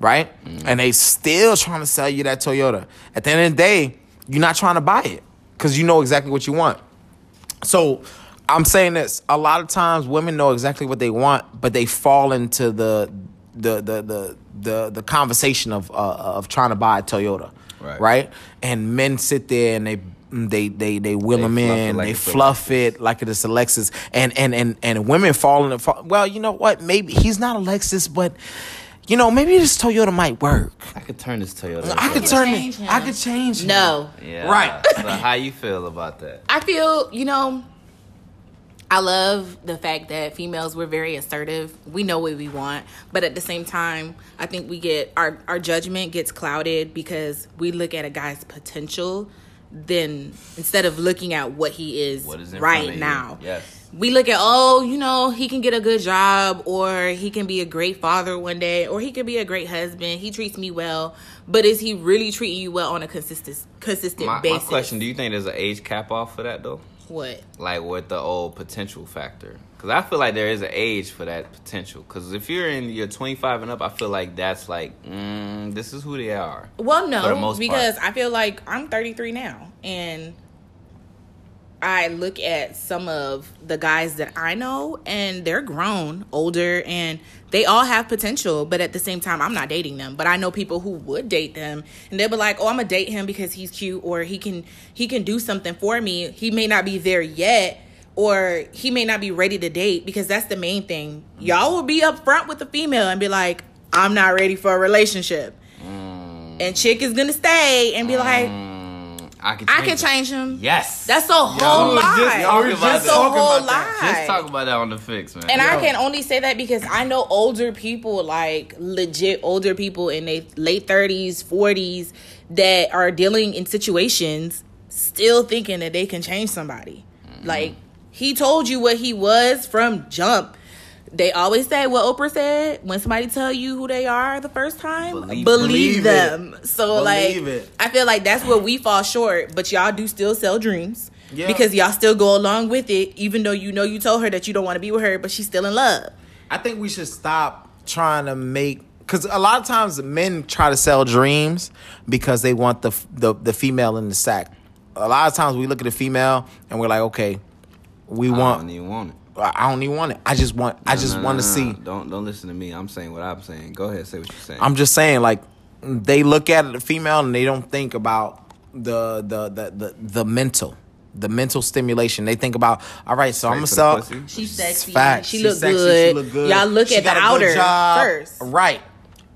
right? Mm-hmm. And they still trying to sell you that Toyota. At the end of the day, you're not trying to buy it because you know exactly what you want. So I'm saying this. A lot of times women know exactly what they want, but they fall into the the the the the, the conversation of uh, of trying to buy a Toyota. Right. Right? And men sit there and they they they they wheel They them in, like they fluff it like it's a Lexus, and and and and women fall in. The, well, you know what? Maybe he's not a Lexus, but you know maybe this Toyota might work. I could turn this Toyota. I could turn change it. him. I could change. him. No. a- Yeah. Right. (laughs) so how you feel about that? I feel, you know, I love the fact that females we're very assertive. We know what we want, but at the same time, I think we get our our judgment gets clouded because we look at a guy's potential then instead of looking at what he is, What is right now. Yes. We look at, oh, you know, he can get a good job or he can be a great father one day or he can be a great husband. He treats me well, but is he really treating you well on a consistent consistent My, my basis? question: Do you think there's an age cap off for that though? What? Like with the old potential factor? Because I feel like there is an age for that potential. Because if you're in your 25 and up, I feel like that's like mm, this is who they are. Well, no, because part. I feel like I'm 33 now, and I look at some of the guys that I know, and they're grown, older, and they all have potential. But at the same time, I'm not dating them. But I know people who would date them, and they'll be like, "Oh, I'm gonna date him because he's cute, or he can he can do something for me. He may not be there yet." Or he may not be ready to date because that's the main thing. Y'all will be upfront with the female and be like, I'm not ready for a relationship. Mm. And chick is gonna stay and be like, I can I can change change him. Yes. That's a whole was just talking That's about a whole lie. that. Just talk about that on the fix, man. And I can only say that because I know older people, like legit older people in their late 30s, 40s, that are dealing in situations still thinking that they can change somebody. Mm-hmm. Like, he told you what he was from jump. They always say what Oprah said when somebody tell you who they are the first time, Believe- believe, believe them. So Believe like, it. I feel like that's where we fall short. But y'all do still sell dreams Yeah. because y'all still go along with it, even though you know you told her that you don't want to be with her, but she's still in love. I think we should stop trying to make because a lot of times men try to sell dreams because they want the the, the female in the sack. A lot of times we look at a female and we're like, okay, we I want. don't want it. I don't even want it. I just want. I No, just no, want to no, see. Don't don't listen to me. I'm saying what I'm saying. Go ahead, say what you're saying. I'm just saying, like they look at the female and they don't think about the the the the, the mental. The mental stimulation. They think about, all right, so I'm gonna Straight for the sell. pussy? She's sexy. Fact. She She's look sexy, good. She look good. Y'all look She at the got a good outer first. Right.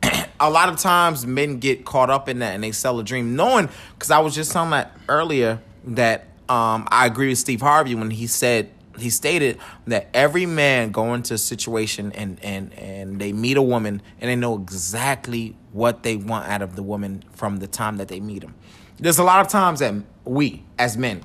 (clears throat) a lot of times men get caught up in that and they sell a dream, knowing because I was just telling that earlier that um, I agree with Steve Harvey when he said he stated that every man go into a situation and and and they meet a woman and they know exactly what they want out of the woman from the time that they meet them. There's a lot of times that we as men.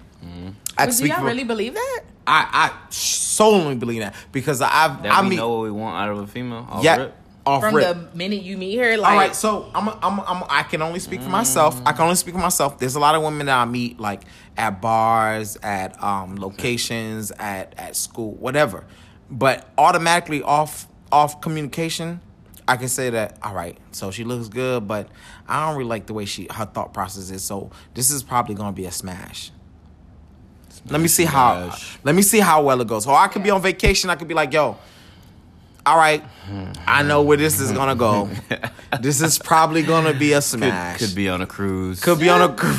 I But do y'all for- really believe that? I I solely believe that because I've that I we mean know what we want out of a female. Off yeah rip. Off From rip. the minute you meet her, like All right, so I'm, I'm, I'm, I can only speak for myself. I can only speak for myself. There's a lot of women that I meet like at bars, at um, locations, at at school, whatever. But automatically off off communication, I can say that. All right, so she looks good, but I don't really like the way she her thought process is. So this is probably gonna be a smash. Let me see how. Smash. Let me see how well it goes. Or I could be on vacation. I could be like, yo. All right, I know where this is gonna go. (laughs) This is probably gonna be a Could, smash. could be on a cruise. Could be on a cru- (laughs)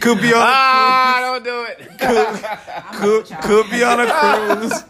could be on a ah, don't do it. could, could be on a cruise.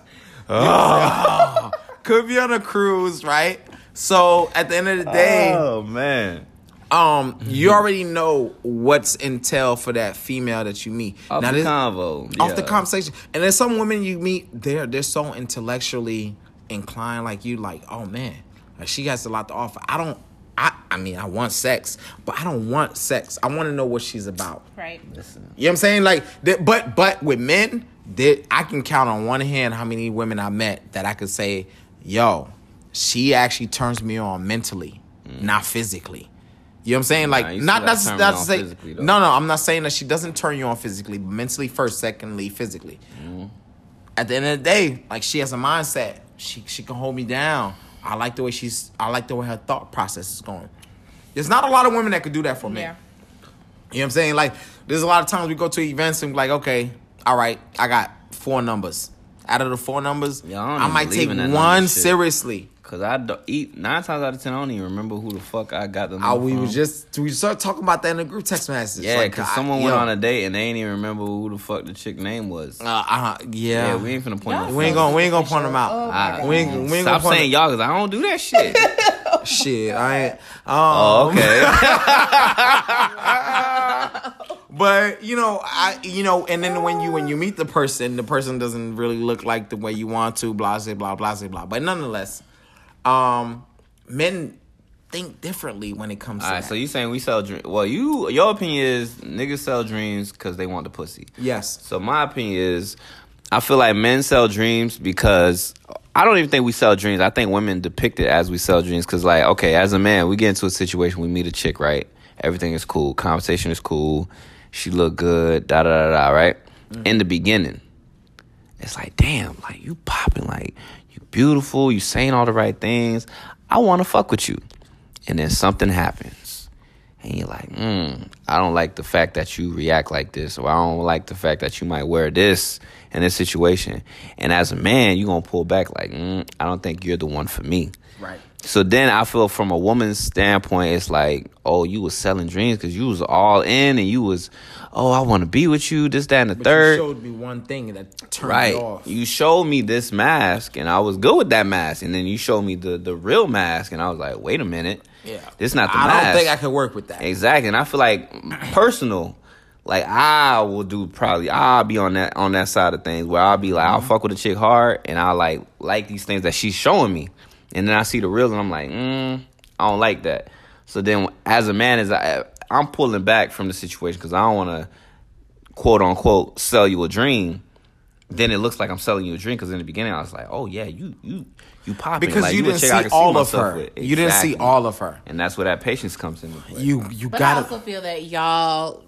Ah. could be on a cruise, right? So at the end of the day, Oh man. Um, you already know what's entail for that female that you meet. Off the this- convo. off the conversation. And there's some women you meet, they're they're so intellectually inclined, like you, like, oh man, like she has a lot to offer. I don't I I mean I want sex, but I don't want sex. I want to know what she's about. right. You know what I'm saying? Like that, but but with men, there, I can count on one hand how many women I met that I could say, yo, she actually turns me on mentally, not physically. You know what I'm saying? Like Nah, you not that's that's gotta not to say no no. I'm not saying that she doesn't turn you on physically, but mentally first, secondly physically. Mm-hmm. At the end of the day, like she has a mindset. She she can hold me down. I like the way she's. I like the way her thought process is going. There's not a lot of women that could do that for me. Yeah. You know what I'm saying? Like, there's a lot of times we go to events and be like, okay, all right, I got four numbers. Out of the four numbers, Yeah, I I might take one number shit. seriously. Cause I don't eat nine times out of ten. I don't even remember who the fuck I got the. I, number we from. was just we started talking about that in the group text messages. yeah, like, cause I- someone yo, went on a date and they ain't even remember who the fuck the chick name was. Uh, uh, yeah, yeah, we ain't finna point. Y'all no we ain't gonna we ain't gonna point them out. Oh, my we ain't, we ain't Stop gonna saying y'all, cause I don't do that shit. (laughs) Shit, I ain't. Um, oh, okay. (laughs) But you know, I you know, and then when you when you meet the person, the person doesn't really look like the way you want to. Blah blah blah blah blah. blah. But nonetheless, um, men think differently when it comes to All right, that. so you saying we sell dreams? Well, you your opinion is niggas sell dreams because they want the pussy. yes, So my opinion is, I feel like men sell dreams because I don't even think we sell dreams. I think women depict it as we sell dreams because, like, okay, as a man, we get into a situation, we meet a chick, right? Everything is cool, conversation is cool, she look good, da da da da, right? In the beginning, it's like, damn, like you popping, like beautiful, you saying all the right things. I want to fuck with you, and then something happens and you're like, mm, I don't like the fact that you react like this, or I don't like the fact that you might wear this in this situation. And as a man, you're gonna pull back like, mm, I don't think you're the one for me. So then I feel from a woman's standpoint, it's like, oh, you was selling dreams because you was all in and you was, oh, I want to be with you, this, that, and the But third. you showed me one thing that turned right. off. You showed me this mask and I was good with that mask. And then you showed me the, the real mask and I was like, wait a minute. yeah, This not the I mask. I don't think I could work with that. Exactly, and I feel like personal, like I will do probably I'll be on that on that side of things where I'll be like I'll mm-hmm. fuck with a chick hard and I like like these things that she's showing me, and then I see the real and I'm like, mm, I don't like that. So then, as a man, as I I'm pulling back from the situation because I don't want to quote unquote sell you a dream. Then it looks like I'm selling you a dream because in the beginning I was like, oh yeah, you you you popping because like, you a didn't see I can all of her. with. You didn't see all of her. and that's where that patience comes in. You you But I gotta. also feel that y'all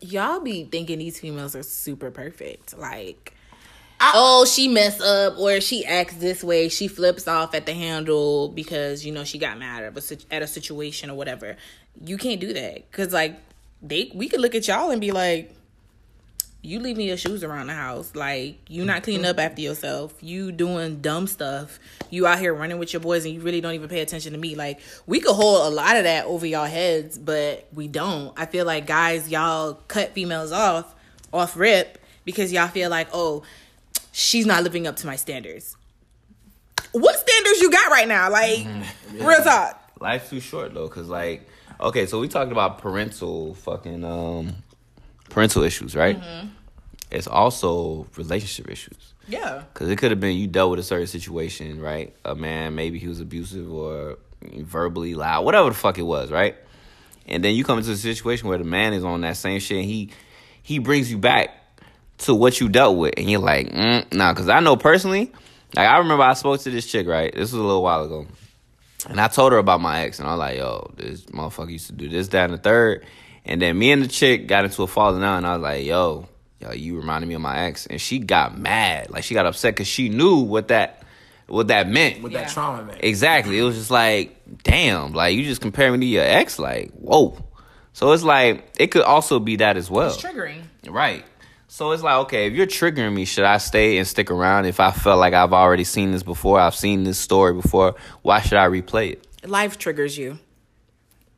y'all be thinking these females are super perfect. Like oh, she messed up or she acts this way, she flips off at the handle because you know she got mad at a, at a situation or whatever. You can't do that cuz like they we could look at y'all and be like you leaving your shoes around the house. Like you not cleaning up after yourself. You doing dumb stuff. You out here running with your boys and you really don't even pay attention to me. Like we could hold a lot of that over y'all heads, but we don't. I feel like guys, y'all cut females off off rip because y'all feel like, oh, she's not living up to my standards. What standards you got right now? Like (laughs) real talk. Life's too short though, cause like, okay, so we talked about parental fucking um parental issues, right? It's also relationship issues. Yeah. Cause it could have been you dealt with a certain situation, right? A man, maybe he was abusive or verbally loud, whatever the fuck it was, right? And then you come into a situation where the man is on that same shit and he he brings you back to what you dealt with, and you're like, mm, nah, cause I know personally, like I remember I spoke to this chick, right? This was a little while ago. And I told her about my ex, and I was like, yo, this motherfucker used to do this, that, and the third. And then me and the chick got into a falling out, and I was like, yo, yo, you reminded me of my ex. And she got mad. Like, she got upset because she knew what that what that meant. With Yeah. that trauma, man. Exactly. It was just like, damn, like, you just compare me to your ex? Like, whoa. So it's like, it could also be that as well. It's triggering. Right. So it's like, okay, if you're triggering me, should I stay and stick around? If I felt like I've already seen this before, I've seen this story before, why should I replay it? Life triggers you.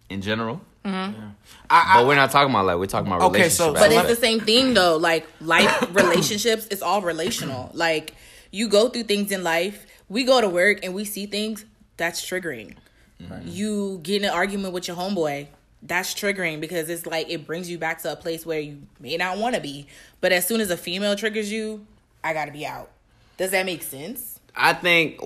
In general? Mm-hmm. I, But we're not talking about like we're talking about Okay, relationships. so- But it's the same thing though. Like life (coughs) relationships, it's all relational. Like you go through things in life. We go to work and we see things that's triggering. You get in an argument with your homeboy. That's triggering because it's like it brings you back to a place where you may not want to be. But as soon as a female triggers you, I gotta be out. Does that make sense? I think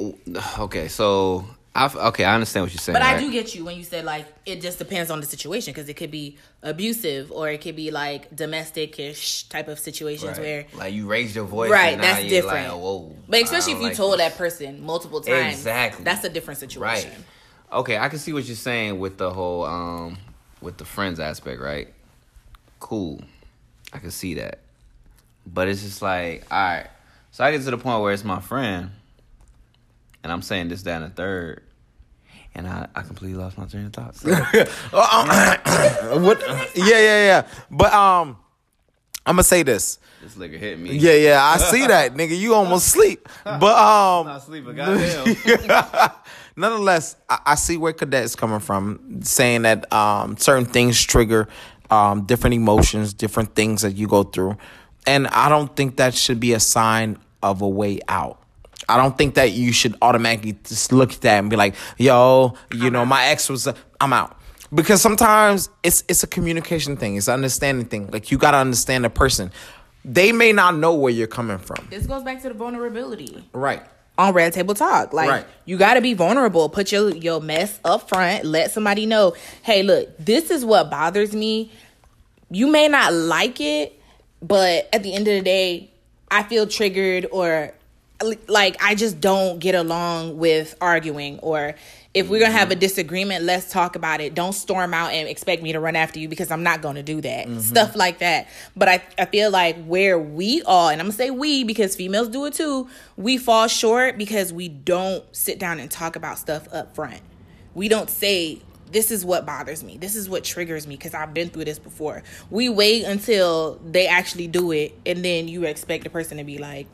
okay, so I okay, I understand what you're saying. But I right? do get you when you said like it just depends on the situation because it could be abusive or it could be like domestic-ish type of situations Right. where like you raised your voice, Right, and now that's you're different. Like, Whoa, But especially if you like told this. that person multiple times, Exactly. that's a different situation. Right. Okay, I can see what you're saying with the whole um with the friends aspect, right? Cool. I can see that. But it's just like, all right. So I get to the point where it's my friend and I'm saying this, that, and the third. And I, I completely lost my train of thought. So, (laughs) (coughs) what? Yeah, yeah, yeah. But um, I'm gonna say this. this nigga hit me. Yeah, yeah. I see that, nigga. You almost (laughs) sleep. But um, Not sleeping, goddamn. (laughs) nonetheless, I, I see where cadets coming from, saying that um, certain things trigger um, different emotions, different things that you go through, and I don't think that should be a sign of a way out. I don't think that you should automatically just look at that and be like, "Yo, you know, my ex was, i I'm out." Because sometimes it's it's a communication thing, it's an understanding thing. Like you gotta understand the person. They may not know where you're coming from. This goes back to the vulnerability Right. On Red Table Talk. Like Right. you got to be vulnerable. Put your your mess up front. Let somebody know. Hey, look, this is what bothers me. You may not like it, but at the end of the day, I feel triggered or like I just don't get along with arguing or if we're gonna have a mm-hmm. disagreement, let's talk about it. Don't storm out and expect me to run after you because I'm not gonna do that. Mm-hmm. Stuff like that. But I, I feel like where we all, and I'm gonna say we because females do it too, we fall short because we don't sit down and talk about stuff up front. We don't say, this is what bothers me. This is what triggers me because I've been through this before. We wait until they actually do it, and then you expect the person to be like,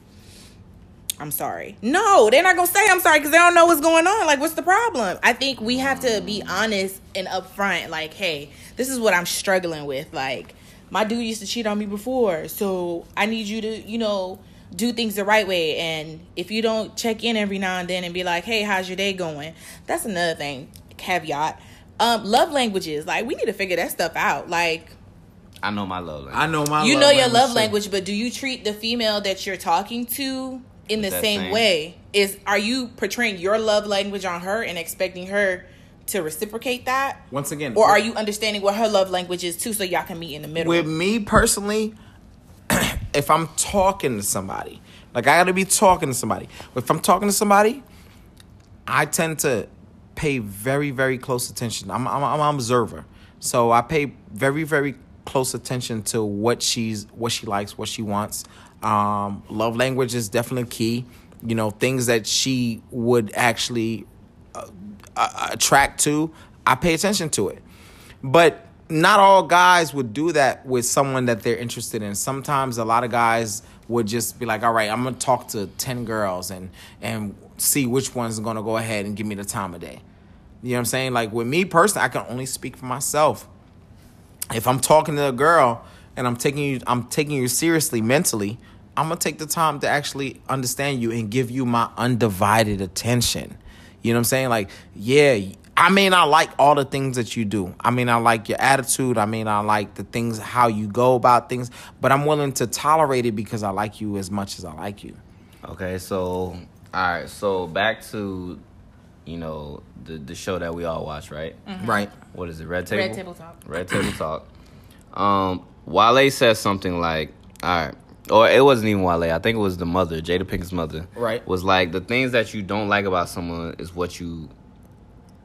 I'm sorry. No, they're not gonna say I'm sorry because they don't know what's going on. Like, what's the problem? I think we have to be honest and upfront. Like, hey, this is what I'm struggling with. Like, my dude used to cheat on me before, so I need you to, you know, do things the right way. And if you don't check in every now and then and be like, hey, how's your day going? That's another thing. Caveat. Um, love languages. Like, we need to figure that stuff out. Like, I know my love language. I know my. you love know your love language, but do you treat the female that you're talking to in the same, same- way? Is are you portraying your love language on her and expecting her to reciprocate that? Once again, Or are you understanding what her love language is too, so y'all can meet in the middle? with me personally, (clears throat) if I'm talking to somebody, like I gotta be talking to somebody. If I'm talking to somebody, I tend to pay very, very close attention. I'm, I'm, I'm an observer, so I pay very, very close attention to what she's, what she likes, what she wants. Um, love language is definitely key. You know, things that she would actually uh, uh, attract to. I pay attention to it. But not all guys would do that with someone that they're interested in. Sometimes a lot of guys would just be like, "All right, I'm gonna talk to ten girls and and see which one's gonna go ahead and give me the time of day." You know what I'm saying? Like with me personally, I can only speak for myself. If I'm talking to a girl and I'm taking you, I'm taking you seriously mentally. I'm gonna take the time to actually understand you and give you my undivided attention. You know what I'm saying? Like, yeah, I may not like all the things that you do. I mean, I like your attitude. I mean, I like the things, how you go about things, but I'm willing to tolerate it because I like you as much as I like you. Okay, so all right, so back to you know the the show that we all watch, right? Right. What is it? Red Table. Red Table Talk. Red Table Talk. Um, Wale said something like, "All right." Or it wasn't even Wale. I think it was the mother, Jada Pinkett's mother. Right. Was like the things that you don't like about someone is what you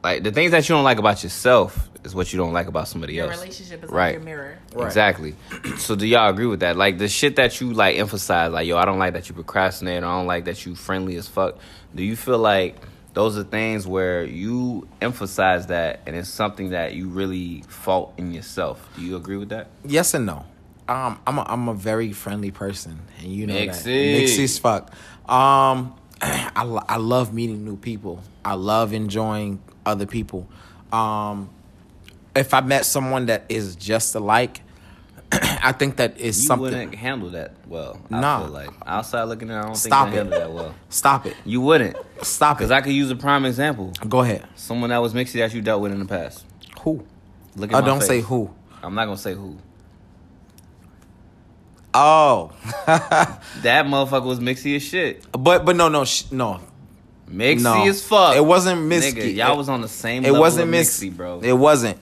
like. The things that you don't like about yourself is what you don't like about somebody else. Your else. relationship is Right. like your mirror. Right. Exactly. (clears throat) So do y'all agree with that? Like the shit that you like emphasize, like yo, I don't like that you procrastinate, or I don't like that you friendly as fuck. Do you feel like those are things where you emphasize that, and it's something that you really fault in yourself? Do you agree with that? Yes and no. Um, I'm a, I'm a very friendly person, and you know that. As fuck. Um, (clears throat) I I love meeting new people. I love enjoying other people. Um, if I met someone that is just alike, (clears throat) I think that is You something. You wouldn't handle that well. No. Nah. like outside looking in, I don't Stop think it. handle that well. Stop it. You wouldn't, Stop it. because. I could use a prime example. Go ahead. Someone that was mixy that you dealt with in the past. Who? Look at Oh, my don't face. say who. I'm not gonna say who. Oh, (laughs) That motherfucker was mixy as shit. but but no no sh- no. Mixy No. as fuck. It wasn't Miss Nigga, y'all It- was on the same It level wasn't. Mixy, bro. It wasn't.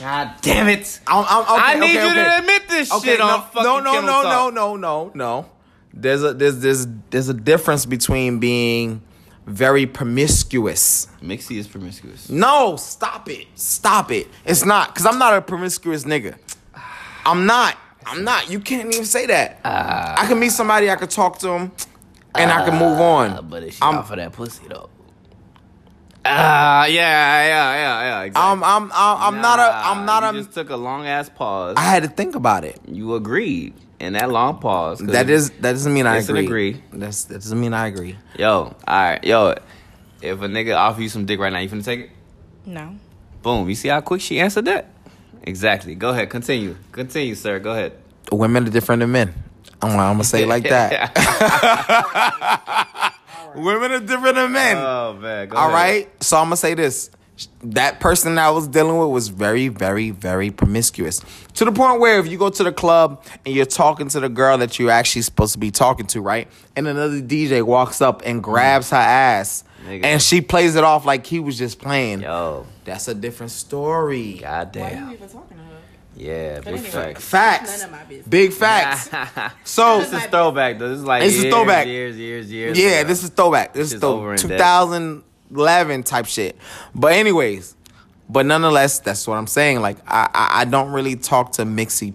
God damn it. I'm, I'm, okay, I need okay, you okay. to admit this shit no, no, no, no, no, no, no, no. There's a there's there's there's a difference between being very promiscuous. Mixy is promiscuous. No, stop it, stop it. It's not because I'm not a promiscuous nigga. I'm not. I'm not. You can't even say that. I can meet somebody, I could talk to them, and I can move on. Uh, but it's I'm- off that pussy though. Ah, yeah, yeah, yeah, yeah. Exactly. I'm I'm I'm, I'm not a I'm not Nah, a. Just took a long ass pause. I had to think about it. you agreed in that long pause. 'cause That is that doesn't mean I agree. agree. That's that doesn't mean I agree. Yo, all right, yo. If a nigga offer you some dick right now, you finna take it? No. Boom. You see how quick she answered that? Exactly. Go ahead. Continue. Continue, sir. Go ahead. Women are different than men. I'm, I'm gonna say it like that. (laughs) Women are different than men. oh man. Go All ahead. right. So I'm gonna say this. That person that I was dealing with was very, very, very promiscuous. To the point where if you go to the club and you're talking to the girl that you're actually supposed to be talking to, right? And another DJ walks up and grabs her ass Nigga. and she plays it off like he was just playing. Yo. That's a different story. God damn. even talking to her? Yeah. Big anyway. facts. Facts. None of my business. Big facts. (laughs) So This is throwback though. This is like This is years, throwback. Years, years, years. Yeah, ago. this is throwback. This is Shit's over and dead. 2011 type shit. But anyways, but nonetheless, that's what I'm saying. Like I, I, I don't really talk to mixy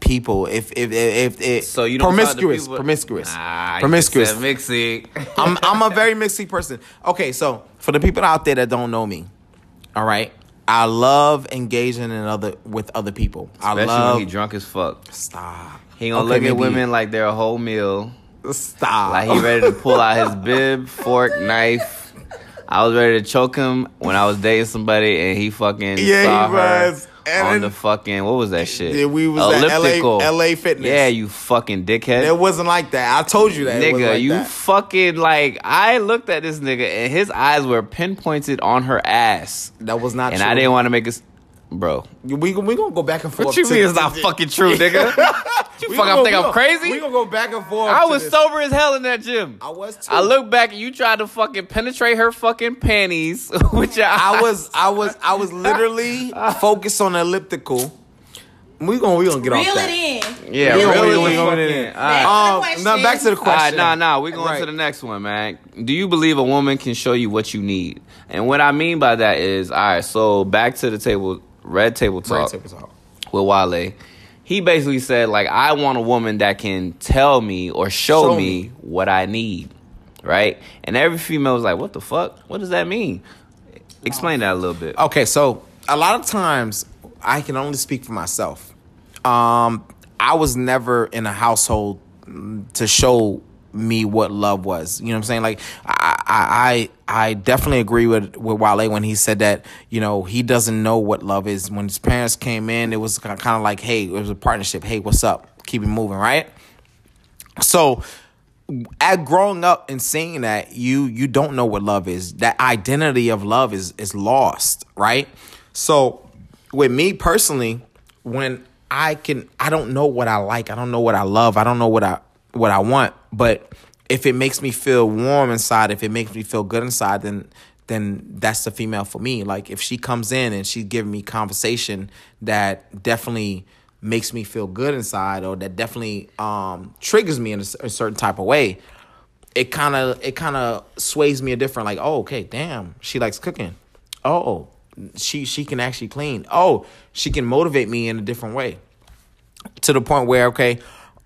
people. If if if, if So you don't promiscuous, promiscuous, Ah, you promiscuous. Mixy. (laughs) I'm I'm a very mixy person. Okay, so for the people out there that don't know me, all right. I love engaging in other with other people. I Especially love when he drunk as fuck. stop. He gonna Okay, look at maybe- women like they're a whole meal. Stop. Like he ready to pull out his (laughs) bib, fork, knife. I was ready to choke him when I was dating somebody, and he fucking Yeah, saw he her was. And on the fucking what was that shit? Yeah, we was at LA Elliptical. LA Fitness. Yeah, you fucking dickhead. it wasn't like that. I told you that. nigga, like you that. fucking like. I looked at this nigga, and his eyes were pinpointed on her ass, that was not and true. I didn't want to make us, bro. We we gonna go back and forth. What you to- mean it's not fucking true, (laughs) nigga? you We fuck, gonna I go- think we I'm gonna- crazy. We gonna go back and forth. I was this. sober as hell in that gym. I was too. I look back and you tried to fucking penetrate her fucking panties (laughs) with your I eyes. was I was I was literally (laughs) focused on elliptical. We gonna we gonna get Reel off that. it in. yeah, Reel it really in. going in. All right. Um, Back to the now back to the question. All right, nah, nah. We're going Right. to the next one, man. Do you believe a woman can show you what you need? And what I mean by that is, all right. So back to the table, red table talk take us out. with Wale. He basically said, like, I want a woman that can tell me or show, Show me, me. what I need, right? And every female was like, "What the fuck? What does that mean?" Explain that a little bit. Okay, so a lot of times I can only speak for myself. Um, I was never in a household to show me what love was. You know what I'm saying? Like I I I definitely agree with with Wale when he said that, you know, he doesn't know what love is. When his parents came in, it was kind of like, hey, it was a partnership. Hey, what's up? Keep it moving, right? So at growing up and seeing that you you don't know what love is that identity of love is is lost right so with me personally when i can i don't know what i like i don't know what i love i don't know what i what i want. But if it makes me feel warm inside if it makes me feel good inside then then that's the female for me. Like if she comes in and she's giving me conversation that definitely makes me feel good inside or that definitely um, triggers me in a, a certain type of way it kind of it kind of sways me a different like oh okay damn she likes cooking. Oh she she can actually clean. Oh she can motivate me in a different way. To the point where okay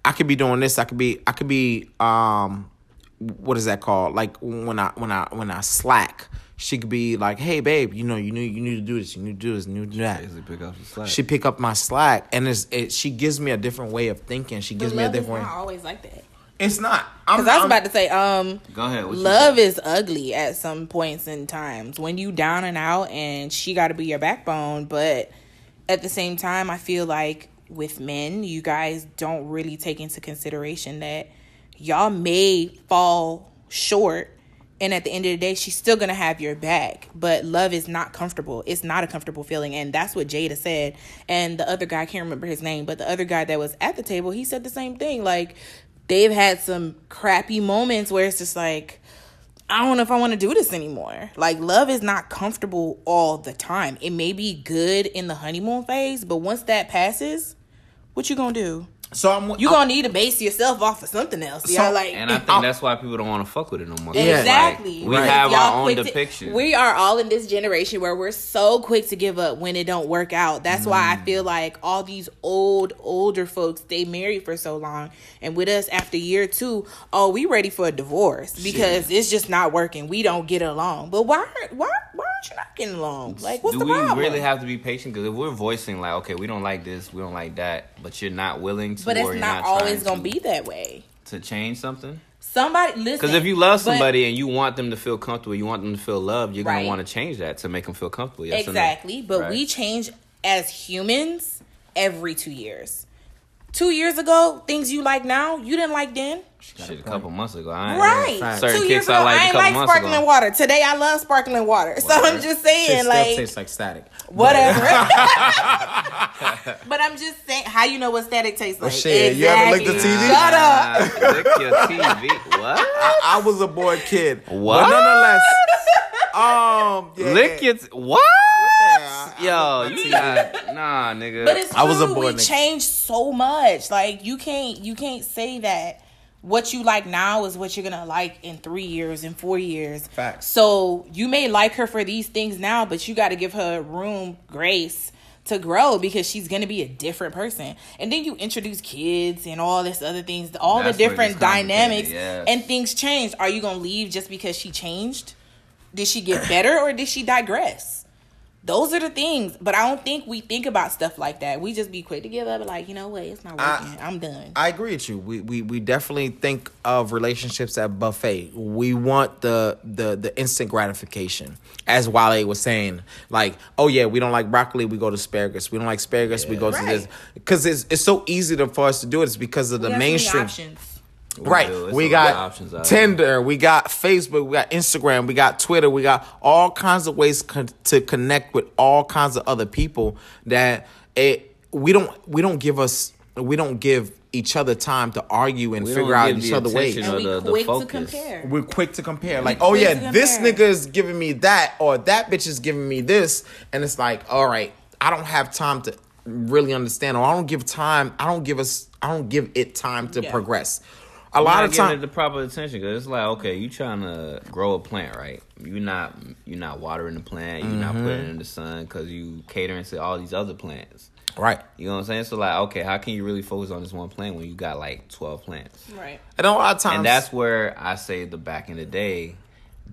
i could be doing this i could be i could be um what is that called like when i when i when i slack she could be like hey babe you know you need you need to do this you need to do this you need to do that Basically pick up the slack. she pick up my slack and it's it, she gives me a different way of thinking she gives But me a love is different not way always like that. it's not Because I was I'm- about to say, um, Go ahead. love is ugly at some points in times when you down and out, and she got to be your backbone. But at the same time, I feel like with men, you guys don't really take into consideration that y'all may fall short. And at the end of the day, she's still gonna have your back. But love is not comfortable. It's not a comfortable feeling. And that's what Jada said. And the other guy, I can't remember his name, but the other guy that was at the table, he said the same thing. Like, they've had some crappy moments where it's just like, I don't know if I want to do this anymore. Like, love is not comfortable all the time. It may be good in the honeymoon phase, but once that passes, what you gonna do? so i'm You gonna need to base yourself off of something else. So- Y'all like, And I think that's why people don't want to fuck with it no more. Yeah. Exactly. Like, we Because have y'all our own quick to- depiction. we are all in this generation where we're so quick to give up when it don't work out. That's why Mm. I feel like all these old, older folks, they married for so long. And with us after year two, oh, we ready for a divorce because it's just not working. We don't get along. But why why why aren't not getting along? Like what's Do the we really have to be patient? Because if we're voicing like, okay, we don't like this, we don't like that, but you're not willing to, but it's not, not always gonna to, be that way. to change something. Somebody listen. Because if you love but- somebody and you want them to feel comfortable, you want them to feel loved, you're Right. gonna want to change that to make them feel comfortable. Yes or no? Exactly. But Right. we change as humans every two years. Two years ago, things you like now, you didn't like then. Shit, a couple months ago, I ain't Right. Certain Two years ago, I liked a I ain't like sparkling ago. water. Today, I love sparkling water. So I'm just saying, Shit still like, tastes like static whatever. (laughs) but I'm just saying, how you know what static tastes like? shit, you ever licked the TV? Shut up. Lick your TV. What? I, I was a boy kid What? but nonetheless um yeah, Lick yeah. your. What? I- I Yo, you got nah, nigga. But it's true. I was a boy we nigga. changed so much. Like you can't you can't say that what you like now is what you're gonna like in three years, in four years. Facts. So you may like her for these things now, but you got to give her room, grace to grow because she's gonna be a different person. And then you introduce kids and all this other things, all That's the different dynamics, yes. and things change. Are you gonna leave just because she changed? Did she get better or did she digress? Those are the things. But I don't think we think about stuff like that. We just be quick to give up. Like you know what, it's not working. I, am done. I agree with you. We, we we definitely think of relationships at buffet. We want the the the instant gratification. As Wale was saying, like, oh yeah, we don't like broccoli, we go to asparagus. We don't like asparagus, we go to this. Because it's it's so easy to, for us to do it. It's because of the We many mainstream. Options. Right. do. We a lot of got options out. Tinder, we got Facebook, we got Instagram, we got Twitter, we got all kinds of ways con- to connect with all kinds of other people that it we don't we don't give us we don't give each other time to argue and We figure out each the other ways. attention And we the- the quick to focus. compare. We're quick to compare. Like, oh yeah, this compare. nigga is giving me that, or that bitch is giving me this, and it's like, all right, I don't have time to really understand, or I don't give time. I don't give us. I don't give it time to Yeah. progress. A You're lot not of giving time. it the proper attention because it's like okay, you trying to grow a plant, right? You're not you're not watering the plant, you're not Mm-hmm. putting it in the sun because you catering to all these other plants. Right. You know what I'm saying? So like, okay, how can you really focus on this one plant when you got like 12 plants? Right. And a lot of times, And that's where I say the back in the day,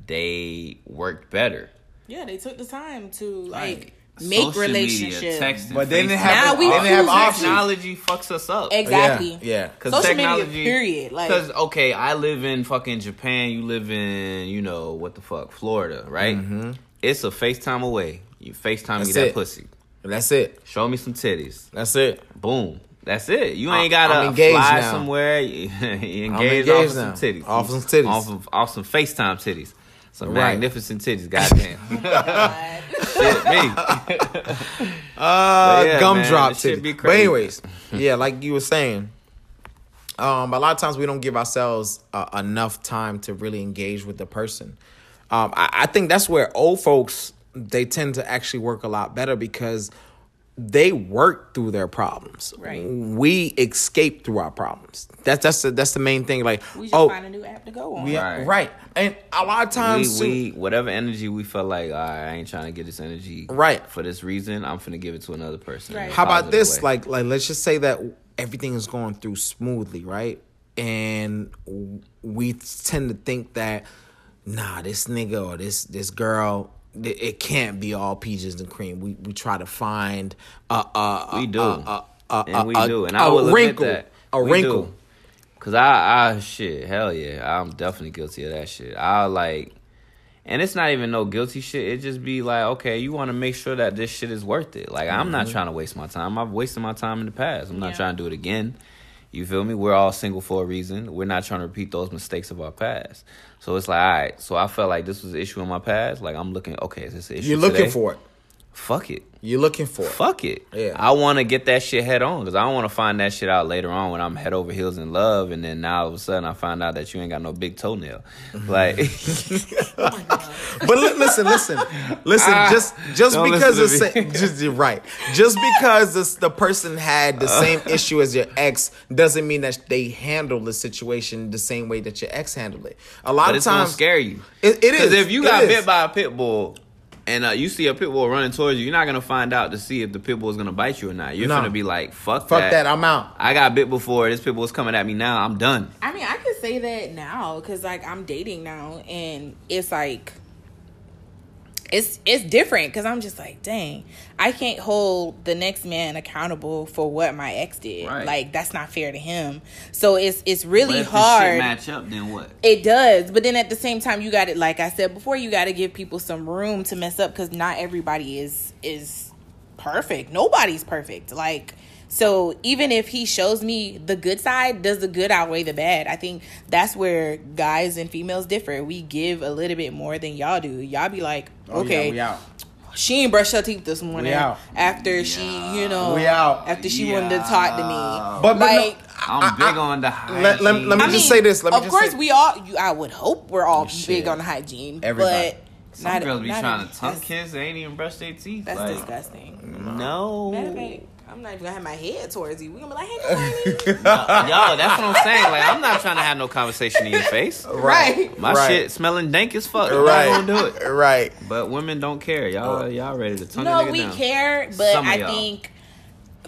they worked better. Yeah, they took the time to like Like, make social media, relationships. texting, But they didn't have Now the- we they didn't have choose options. Technology fucks us up. Oh, exactly. Yeah. Cause Social media, technology, period. Like- because okay, I live in fucking Japan. You live in, you know, what the fuck, Florida, right? Mm-hmm. It's a FaceTime away. You FaceTime me that it. pussy. That's it. Show me some titties. That's it. Boom. That's it. You ain't gotta I'm engaged fly now. somewhere. (laughs) You, you engaged, engaged off of some titties. Off some titties. Off of off some FaceTime titties. Some Right. magnificent titties. Goddamn. (laughs) Shit, me. (laughs) Uh, yeah, gumdrop man, this shit titty. be But anyways, (laughs) yeah, like you were saying, um, a lot of times we don't give ourselves uh, enough time to really engage with the person. Um, I, I think that's where old folks they tend to actually work a lot better because they work through their problems. Right. We escape through our problems. That's that's the, that's the main thing. Like, we just oh, find a new app to go on. we- Right. right. And a lot of times, too- we whatever energy we felt like, all right, I ain't trying to get this energy Right. for this reason. I'm finna give it to another person. Right. How about this? way. Like, like let's just say that everything is going through smoothly, right? And we tend to think that, nah, this nigga or this this girl, th- it can't be all peaches and cream. We we try to find a a, a We do. a, a, a, and we a- do, and a I will wrinkle, admit that a We wrinkle. do. Cause I, I shit, hell yeah, I'm definitely guilty of that shit. I like, and it's not even no guilty shit. It just be like, okay, you want to make sure that this shit is worth it. Like, I'm Mm-hmm. not trying to waste my time. I've wasted my time in the past. I'm not Yeah. trying to do it again. You feel me? We're all single for a reason. We're not trying to repeat those mistakes of our past. So it's like, all right. So I felt like this was an issue in my past. Like I'm looking, okay, is this an issue? You're looking today? for it. Fuck it. You're looking for it. Fuck it. Yeah. I want to get that shit head on because I don't want to find that shit out later on when I'm head over heels in love, and then now all of a sudden I find out that you ain't got no big toenail. (laughs) Like, But li- listen, listen, listen. Ah, just just because it's the to me. same, just you're right. Just because this, the person had the same issue as your ex doesn't mean that they handle the situation the same way that your ex handled it. A lot of it's times, scare you. It, it is. If you got bit by a pit bull and uh, you see a pit bull running towards you, you're not gonna find out to see if the pit bull is gonna bite you or not. You're No. gonna be like, "Fuck, that fuck that, I'm out. I got bit before. This pit bull's coming at me now. I'm done." I mean, I could say that now because like I'm dating now, and it's like it's it's different because I'm just like, dang, I can't hold the next man accountable for what my ex did. Right. Like that's not fair to him. So it's it's really if the shit hard. match up, then what? It does, but then at the same time, you got it. Like I said before, you got to give people some room to mess up because not everybody is is perfect. Nobody's perfect. Like so, even if he shows me the good side, does the good outweigh the bad? I think that's where guys and females differ. We give a little bit more than y'all do. Y'all be like, Oh, yeah, okay, we out. she ain't brushed her teeth this morning out. after she, you know, We out. after she wanted to talk to me. But, but like. no, I'm big on the hygiene. let- let- let me I just mean, say this, let me of just course, say- we all. You, I would hope we're all Shit. big on hygiene. Everybody. But Some not, girls be not trying every- to tongue kiss. They ain't even brush their teeth. That's like, disgusting. No. Matter of fact, I'm not even gonna have my head towards you. We're gonna be like, hey, (laughs) honey. Yo, that's what I'm saying. Like, I'm not trying to have no conversation in your face. (laughs) right. My Right. shit smelling dank as fuck. right, I'm gonna do it. right. But women don't care. Y'all, oh. y'all ready to tongue a No, we down. care, but Some of I y'all. think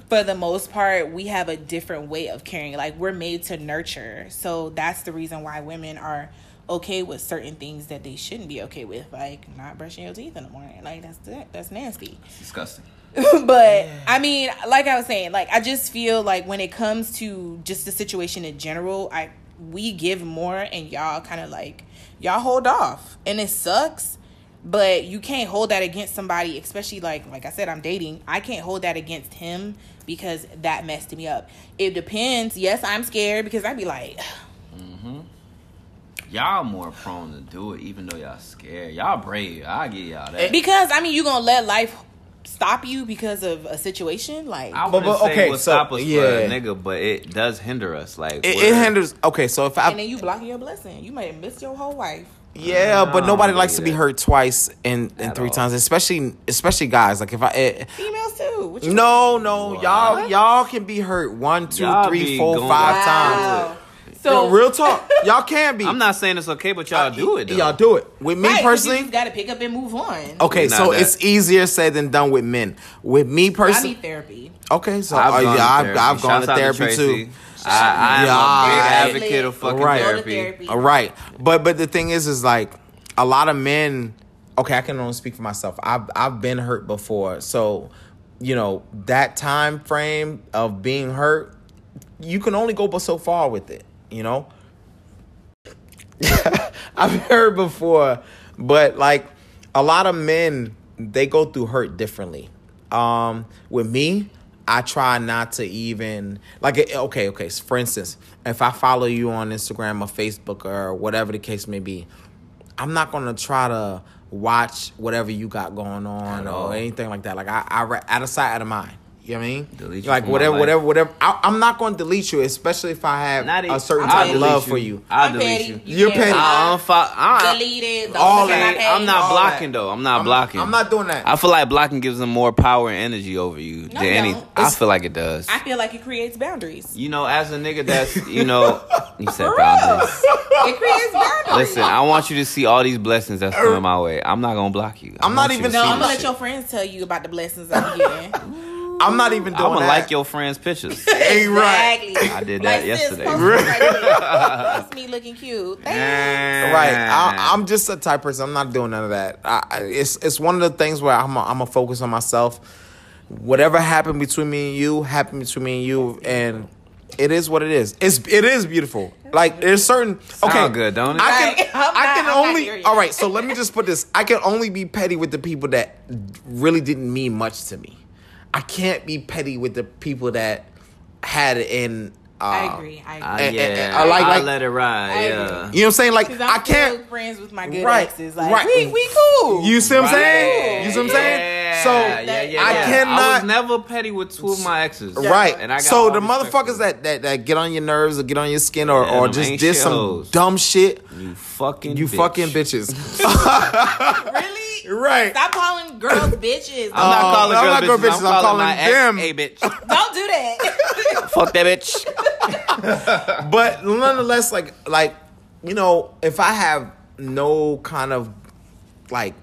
for the most part, we have a different way of caring. Like we're made to nurture, so that's the reason why women are okay with certain things that they shouldn't be okay with, like not brushing your teeth in the morning. Like that's that's nasty. Disgusting. (laughs) but I mean, like I was saying, like I just feel like when it comes to just the situation in general, I we give more and y'all kind of like y'all hold off, and it sucks. But you can't hold that against somebody, especially like like I said, I'm dating. I can't hold that against him because that messed me up. It depends. Yes, I'm scared because I'd be like, (sighs) Mm-hmm. Y'all more prone to do it, even though y'all scared. Y'all brave. I get y'all that. because I mean, you gonna let life stop you because of a situation like. I But- wouldn't but, say okay, it would so, stop us for yeah. a nigga, but it does hinder us. Like It, it hinders. Okay, so if I and then you blocking your blessing. You might have missed your whole wife. Yeah, but nobody don't likes to be hurt twice and, and At three all. times, especially especially guys. Like if I it, Females too. What you no no What? y'all y'all can be hurt one two Y'all three be four going- five times. Wow. So So real talk, y'all can be. (laughs) I'm not saying it's okay, but y'all do it. Though. Y'all do it with me Right, 'cause personally. you gotta pick up and move on. Okay, Not so that. it's easier said than done with men. With me personally I personally, need therapy. okay, so I've uh, gone yeah, to I've, therapy. I've gone Shouts to out therapy Tracy. too. I, I am Yeah. a big advocate of fucking Right. Go to therapy. therapy. All right, but but the thing is, is like a lot of men. Okay, I can only speak for myself. I've I've been hurt before, so you know that time frame of being hurt, you can only go but so far with it. You know, (laughs) I've heard before, but like a lot of men, they go through hurt differently. Um, with me, I try not to even like okay, okay. For instance, if I follow you on Instagram or Facebook or whatever the case may be, I'm not gonna try to watch whatever you got going on or anything like that. Like I, I out of sight, out of mind. You know what I mean? Delete you like from my whatever, life. whatever, whatever. I, I'm not going to delete you, especially if I have Not a even- certain I'll type of love you. for you. I'll I'm delete petty. you. You're can't petty. I unfollow. I, Delete it. Don't All look at my that. I'm not all blocking that. though. I'm not I'm- blocking. I'm not doing that. I feel like blocking gives them more power and energy over you No, than it any. don't. I feel like it does. I feel like it creates boundaries. You know, as a nigga that's you know, (laughs) you said boundaries. It creates boundaries. Listen, I want you to see all these blessings that's coming my way. I'm not gonna block you. I I'm not want you even to no, I'm gonna let your friends tell you about the blessings I'm getting. (laughs) I'm not even doing that. I'm gonna that. like your friends' pictures. (laughs) Ain't right. I did that Like, yesterday. post right. (laughs) That's me looking cute. Thanks. Right, I, I'm just a type person. I'm not doing none of that. I, I- it's it's one of the things where I'm a, I'm a focus on myself. Whatever happened between me and you happened between me and you, and it is what it is. It's it is beautiful. Like there's certain okay, Sound good, don't it? I can Right. (laughs) I'm I can I'm only all right. So let me just put this. I can only be petty with the people that really didn't mean much to me. I can't be petty with the people that had it in. Uh, I agree. I Uh, agree. And- and- yeah, and I like- I like- let it ride. I yeah. agree. You know what I'm saying? Like I'm I can't. still friends with my good Right, exes. Like right. we we cool. You see what I'm Right. saying? You see what I'm saying? Yeah, So yeah, yeah, I yeah. I cannot. was never petty with two of my exes. Right. And I got so the motherfuckers that, that that get on your nerves or get on your skin or, Yeah, or just ain't did some dumb shit, you fucking you bitch. fucking bitches. (laughs) (laughs) really? Right. Stop calling girls (laughs) bitches. I'm not Uh, calling I'm girls not bitches. girl bitches, I'm, I'm calling, calling my ex them. a bitch. (laughs) Don't do that. (laughs) Fuck that bitch. but nonetheless, like like you know, if I have no kind of like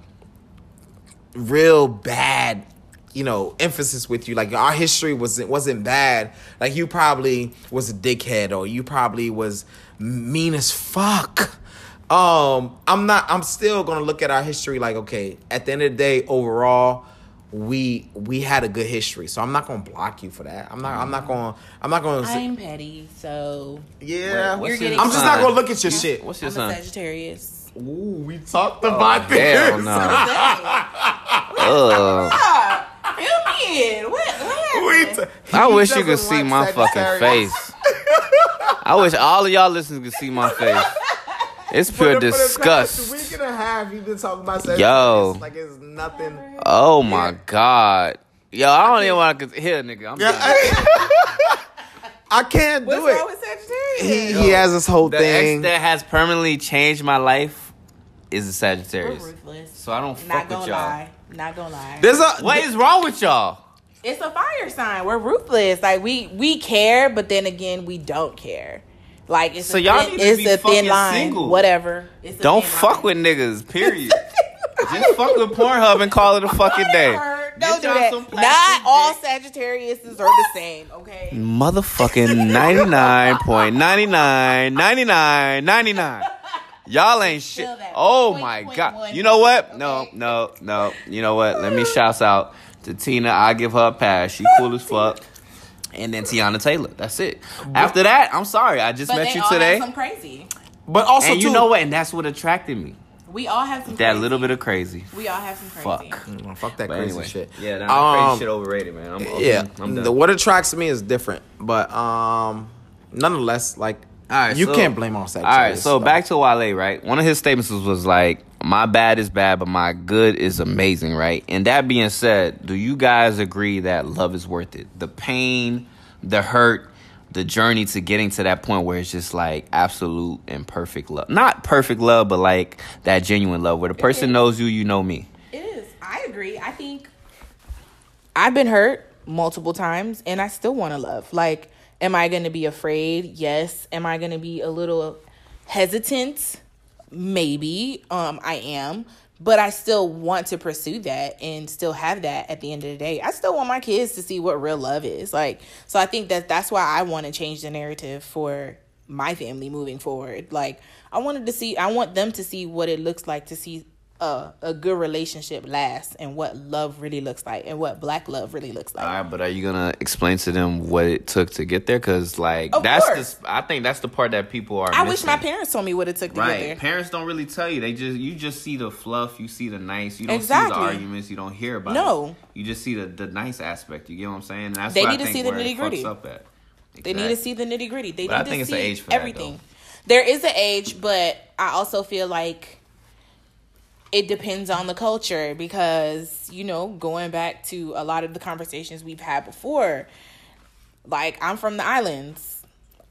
real bad, you know, emphasis with you, like our history wasn't wasn't bad. Like you probably was a dickhead or you probably was mean as fuck. Um, I'm not. I'm still gonna look at our history like, okay, at the end of the day, overall, we we had a good history. So I'm not gonna block you for that. I'm not. I'm not gonna. I'm not gonna. say- I'm petty, so yeah, What's You're getting I'm just not gonna look at your shit. What's your I'm a? Sagittarius. Ooh, we talked about this. Hell no. (laughs) Ugh. Fill. What? What t- I wish you could see my fucking face. I wish all of y'all listeners could see my (laughs) face. It's For pure the- for the past disgust. week and a half, you've been talking about Sagittarius. Yo. like it's nothing. Oh my god. Yo, I don't even want to hear, nigga. I'm Yeah, done. I, (laughs) I can't What's do it. What's wrong with Sagittarius? he, he has this whole The thing. ex that has permanently changed my life is a We're Sagittarius. ruthless. So I don't Not fuck gonna with y'all. lie. Not gonna lie. There's a What is wrong with y'all? it's a fire sign. We're ruthless. Like we we care, but then again, we don't care. Like it's So a y'all thin, need to it's be a thin fucking line. single. Whatever. It's Don't fuck line. with niggas, (laughs) period. Just fuck with Pornhub and call it a fucking day. Don't do y'all that. Not plastic all dick. Sagittariuses are the same. Okay. Motherfucking 99.99, 99, 99. Y'all ain't shit. Oh Point, my point god. one. You know what? No, no, no. You know what? Let me shout out to Tina. I give her a pass. She cool as fuck. And then Teyana Taylor. That's it. After that, I'm sorry. I just But met they you all today. have some crazy. But also, And you know what? And that's what attracted me. We all have some That crazy. little bit of crazy. We all have some crazy. Fuck. Mm, Fuck that But crazy anyway, shit. Yeah, that Um, crazy shit overrated, man. I'm, I'm, yeah, I'm done. the, what attracts me is different, but um, nonetheless, like All right, you so- can't blame on sex. All right, so back to Wale, right? One of his statements was, was like, "My bad is bad, but my good is amazing," right? And that being said, do you guys agree that love is worth it? The pain, the hurt, the journey to getting to that point where it's just like absolute and perfect love. Not perfect love, but like that genuine love where the person knows you, you know me. It is. I agree. I think I've been hurt multiple times and I still want to love. Like, am I going to be afraid? Yes. Am I going to be a little hesitant? Maybe. Um, I am. But I still want to pursue that and still have that at the end of the day. I still want my kids to see what real love is. Like, so I think that that's why I want to change the narrative for my family moving forward. Like, I wanted to see, I want them to see what it looks like to see a, a good relationship lasts and what love really looks like and what black love really looks like. All right, but are you gonna explain to them what it took to get there? Because like Of that's course. the I think that's the part that people are. I wish my parents told me what it took to Right. get there. Parents don't really tell you. They just you just see the fluff, you see the nice, you don't see Exactly. the arguments, you don't hear about No. it. You just see the, the nice aspect. You get what I'm saying? And that's They need I to see the nitty-gritty. fucks Up. They need to see the nitty gritty. They But need I to think it's see age for everything. though. there is an age, but I also feel like it depends on the culture because you know going back to a lot of the conversations we've had before like i'm from the islands.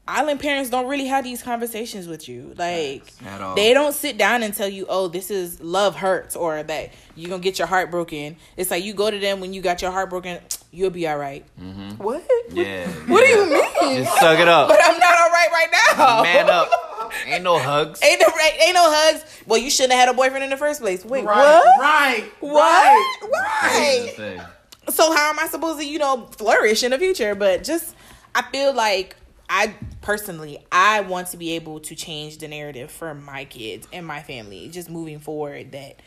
Island parents don't really have these conversations with you. Like they don't sit down and tell you oh this is love hurts or that you're gonna get your heart broken. It's like you go to them when you got your heart broken you'll be all right. what Mm-hmm. Yeah. what do you mean Just suck it up. but i'm not all right right now Man up. (laughs) Ain't no hugs. Ain't no ain't no hugs. Well, you shouldn't have had a boyfriend in the first place. Wait, right, what? right, What? Crazy Why? So how am I supposed to, you know, flourish in the future? But just I feel like I personally I want to be able to change the narrative for my kids and my family just moving forward that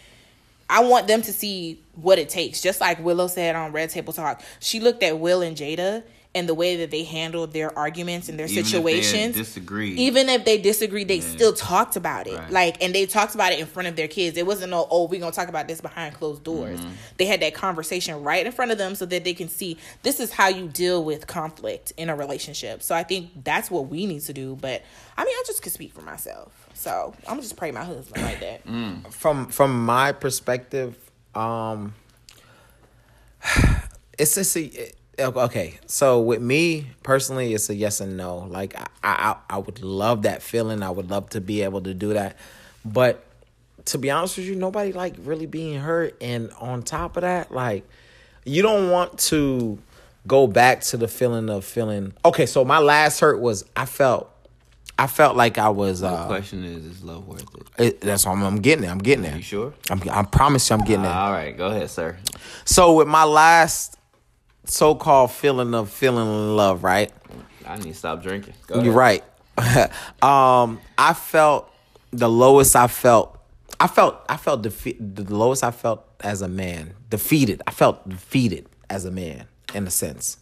I want them to see what it takes. Just like Willow said on Red Table Talk. She looked at Will and Jada and the way that they handled their arguments and their Even if they situations disagreed. even if they disagreed, they still talked about it. Right. Like, and they talked about it in front of their kids. It wasn't no, oh, we're gonna talk about this behind closed doors. Mm-hmm. They had that conversation right in front of them so that they can see this is how you deal with conflict in a relationship. So I think that's what we need to do. But I mean, I just could speak for myself. So I'm gonna just pray my husband like that. Mm. from from my perspective, um, (sighs) it's just a it- okay. So with me personally, it's a yes and no. Like I, I I would love that feeling. I would love to be able to do that, but to be honest with you, nobody like really being hurt. And on top of that, like you don't want to go back to the feeling of feeling. Okay, so my last hurt was I felt. I felt like I was. the Uh, question is, is love worth it? it, that's what I'm, I'm getting there. I'm getting there. You sure? I'm, I promise you, I'm getting there. All right, go ahead, sir. So with my last so-called feeling of feeling love, right? I need to stop drinking. You're right. (laughs) um, I felt the lowest I felt. I felt I felt defeat. The lowest I felt as a man, defeated. I felt defeated as a man in a sense.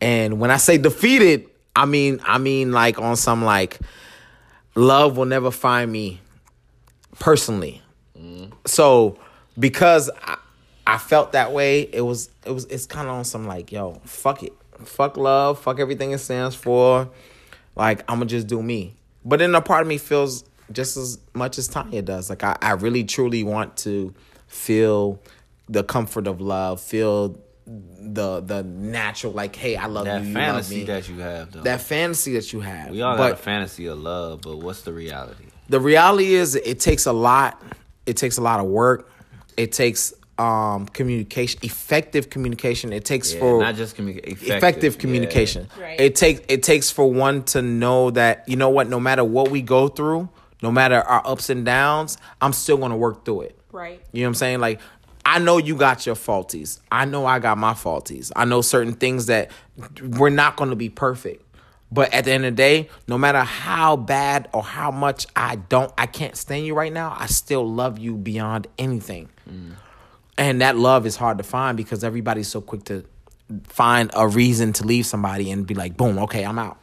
And when I say defeated, I mean I mean like on some like love will never find me personally. So because I, I felt that way, it was it was it's kind of on some like yo fuck it, fuck love, fuck everything it stands for. Like I'm gonna just do me. But then a part of me feels just as much as Tanya does. Like I, I really truly want to feel the comfort of love, feel the the natural like hey I love That you, you fantasy love me. that you have, though. that fantasy that you have. we all but got a fantasy of love, but what's the reality? the reality is it takes a lot it takes a lot of work it takes um communication effective communication it takes Yeah, for not just communicate. effective, Effective, communication Right. it takes it takes for one to know that you know what no matter what we go through no matter our ups and downs i'm still going to work through it Right. you know what I'm saying? Like, I know you got your faulties. I know I got my faulties. I know certain things that we're not going to be perfect. But at the end of the day, no matter how bad or how much I don't, I can't stand you right now, I still love you beyond anything. And that love is hard to find because everybody's so quick to find a reason to leave somebody and be like, boom, okay, I'm out.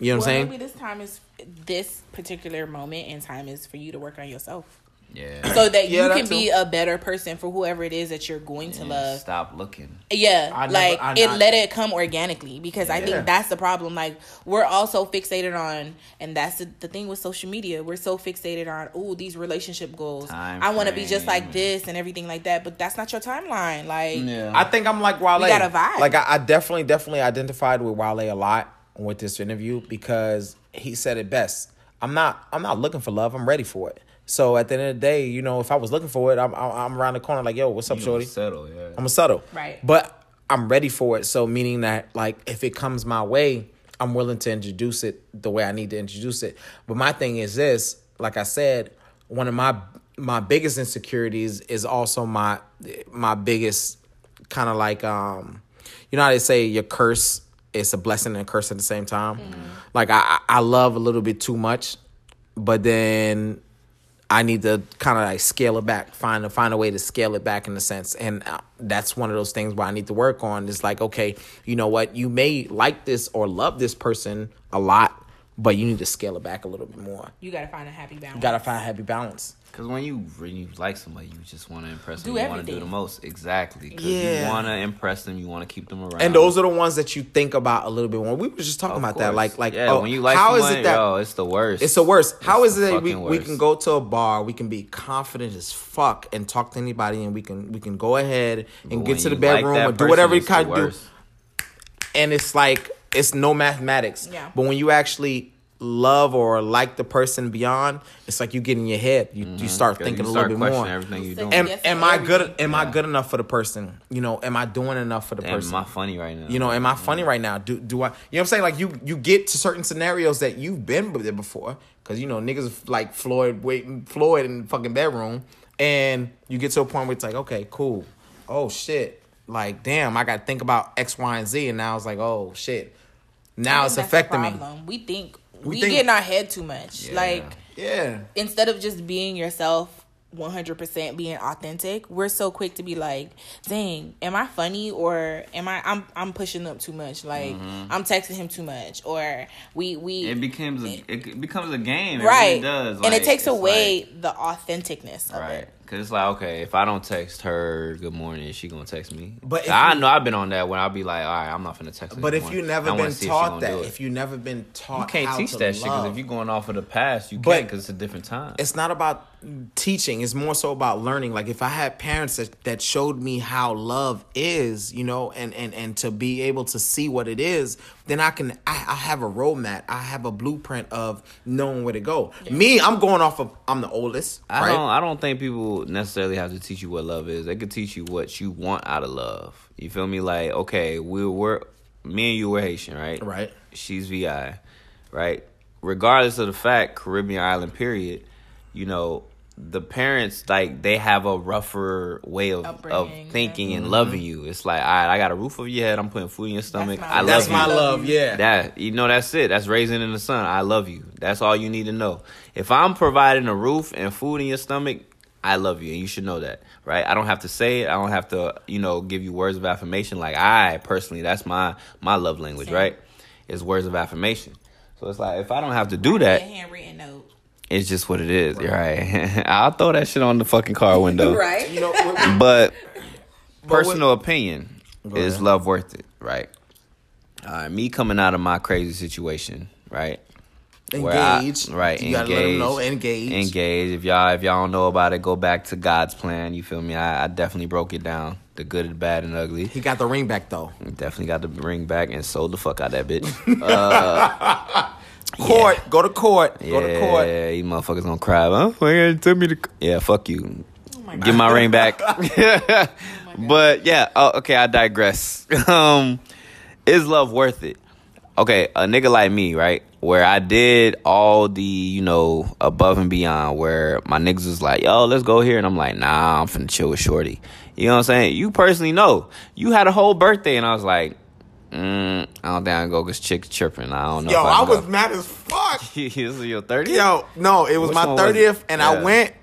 You know what well, I'm saying? maybe this time is this particular moment in time is for you to work on yourself. Yeah. So that Yeah, you that can be a better person for whoever it is that you're going to love. Stop looking. Yeah, I like I it not- let it come organically because I think that's the problem. Like we're all so fixated on, and that's the, the thing with social media. We're so fixated on, oh, these relationship goals. Time I want to be just like this and everything like that. But that's not your timeline. Like, I think I'm like Wale. We got a vibe. Like I, I definitely, definitely identified with Wale a lot with this interview because he said it best. I'm not, I'm not looking for love. I'm ready for it. So at the end of the day, you know, if I was looking for it, I'm, I'm, I'm around the corner like, yo, what's up, You shorty? settle, yeah. I'm a subtle. Right. But I'm ready for it. So meaning that like if it comes my way, I'm willing to introduce it the way I need to introduce it. But my thing is this, like I said, one of my my biggest insecurities is also my my biggest kind of like um you know how they say your curse is a blessing and a curse at the same time. Like I I I love a little bit too much, but then I need to kind of like scale it back, find a find a way to scale it back in a sense, and uh, that's one of those things where I need to work on. Is like, okay, you know what? You may like this or love this person a lot, but you need to scale it back a little bit more. you got to find a happy balance. You gotta find a happy balance. Because when you when you like somebody, you just want to impress them. Do you want to do the most. Exactly. 'Cause Yeah. You want to impress them. You want to keep them around. And those are the ones that you think about a little bit more. We were just talking Of about that, like, like, yeah, oh, when you like how is someone, it that yo, it's the worst. It's the worst. How It's is the it that we, fucking we can go to a bar, we can be confident as fuck and talk to anybody, and we can we can go ahead and But get to the you like bedroom or do whatever you it's the kind of do, and it's like it's no mathematics. Yeah. But when you actually love or like the person beyond, it's like you get in your head. You you mm-hmm. start 'Cause thinking you a little bit questioning more. everything you're doing. Am, am I good? everything. Am I good enough for the person? You know, am I doing enough for the Damn, person? am I funny right now? You know, am I funny mm. right now? Do do I? You know what I'm saying? Like you you get to certain scenarios that you've been there before, because you know niggas like Floyd waiting Floyd in the fucking bedroom, and you get to a point where it's like, okay, cool. Oh shit, like damn, I got to think about X, Y, and Z, and now it's like, oh shit, now it's think that's the affecting me. We think We we, think- get in our head too much. Yeah. Like Yeah, instead of just being yourself 100% being authentic we're so quick to be like dang am i funny or am i i'm i'm pushing up too much like mm-hmm. i'm texting him too much or we we It becomes a, it becomes a game. It right really does. and it takes away like- the authenticness of Right. it Cause it's like okay, if I don't text her good morning, she gonna text me? But I you- know I've been on that when I'll be like, all right, I'm not gonna text her. but if you never been if taught that, if you never been taught, you can't how teach to that shit because if you're going off of the past, you But- can't because it's a different time. it's not about teaching it's more so about learning like if i had parents that, that showed me how love is you know and and and to be able to see what it is then i can i, I have a roadmap i have a blueprint of knowing where to go me i'm going off of i'm the oldest I right don't. I don't think people necessarily have to teach you what love is. They could teach you what you want out of love. You feel me? Like, okay, we were me and you were Haitian, right? Right. She's VI, right? Regardless of the fact, Caribbean island, period. You know, the parents like they have a rougher way of of Upbringing, thinking Mm-hmm. and loving you. It's like, all right, I got a roof over your head. I'm putting food in your stomach. my I love. love that's you. my Love love yeah That you know, that's it. That's raising in the sun. I love you. That's all you need to know. If I'm providing a roof and food in your stomach, I love you, and you should know that, right? I don't have to say it. I don't have to, you know, give you words of affirmation. Like I personally, that's my my love language, Same. right? Is words of affirmation. So it's like if I don't have to do a that, handwritten note it's just what it is, right? (laughs) I'll throw that shit on the fucking car window, (laughs) right you know we- but But personal opinion is love worth it, right? Uh, me coming out of my crazy situation, right? Where I- engaged right? you gotta engaged, let them know engaged Engaged. If y'all if y'all don't know about it, go back to God's plan. You feel me? I, I definitely broke it down. The good, the bad, and ugly. he got the ring back though Definitely got the ring back and sold the fuck out that bitch. (laughs) court go to court yeah, go to court Yeah, you motherfuckers gonna cry. Huh? Why you gotta tell me to? Yeah, fuck you. my Give my ring back. (laughs) (laughs) but yeah, oh, okay, I digress. (laughs) Um, is love worth it? Okay, a nigga like me, right? Where I did all the, you know, above and beyond, where my niggas was like, yo, let's go here. And I'm like, nah, I'm finna chill with Shorty. You know what I'm saying? You personally know. You had a whole birthday, and I was like, mm, I don't think I can go because chick chirping. I don't know. Yo, if I can was go. mad as fuck. (laughs) this is your 30th? Yo, no, it was Which my one was it? thirtieth, and I went.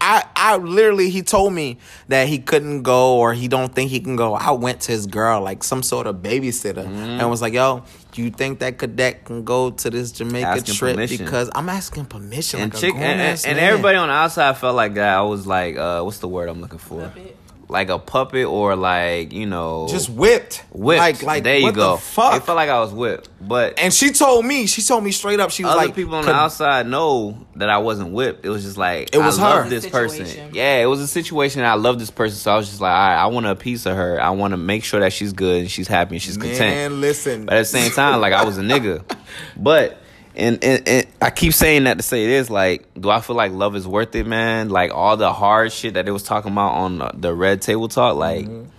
I I literally he told me that he couldn't go or he don't think he can go. I went to his girl like some sort of babysitter Mm-hmm. and was like, "Yo, do you think that cadet can go to this Jamaica Asking trip?" permission. Because I'm asking permission. and like chick and, and, and everybody on the outside felt like that. I was like, uh, what's the word I'm looking for? Puppet. Like a puppet or like you know, just whipped, whipped. Like like there you what go. The fuck. It felt like I was whipped, but and she told me, she told me straight up, she was other like, people on the outside know that I wasn't whipped. It was just like It was I love her. this Situation. person. Yeah, it was a situation. I love this person, so I was just like, all right, I want a piece of her. I want to make sure that she's good and she's happy and she's content. Man, listen. But at the same time, like I was a nigga. (laughs) But and, and, and I keep saying that to say this, like, do I feel like love is worth it, man? Like all the hard shit that they was talking about on the- the red table talk, like mm-hmm.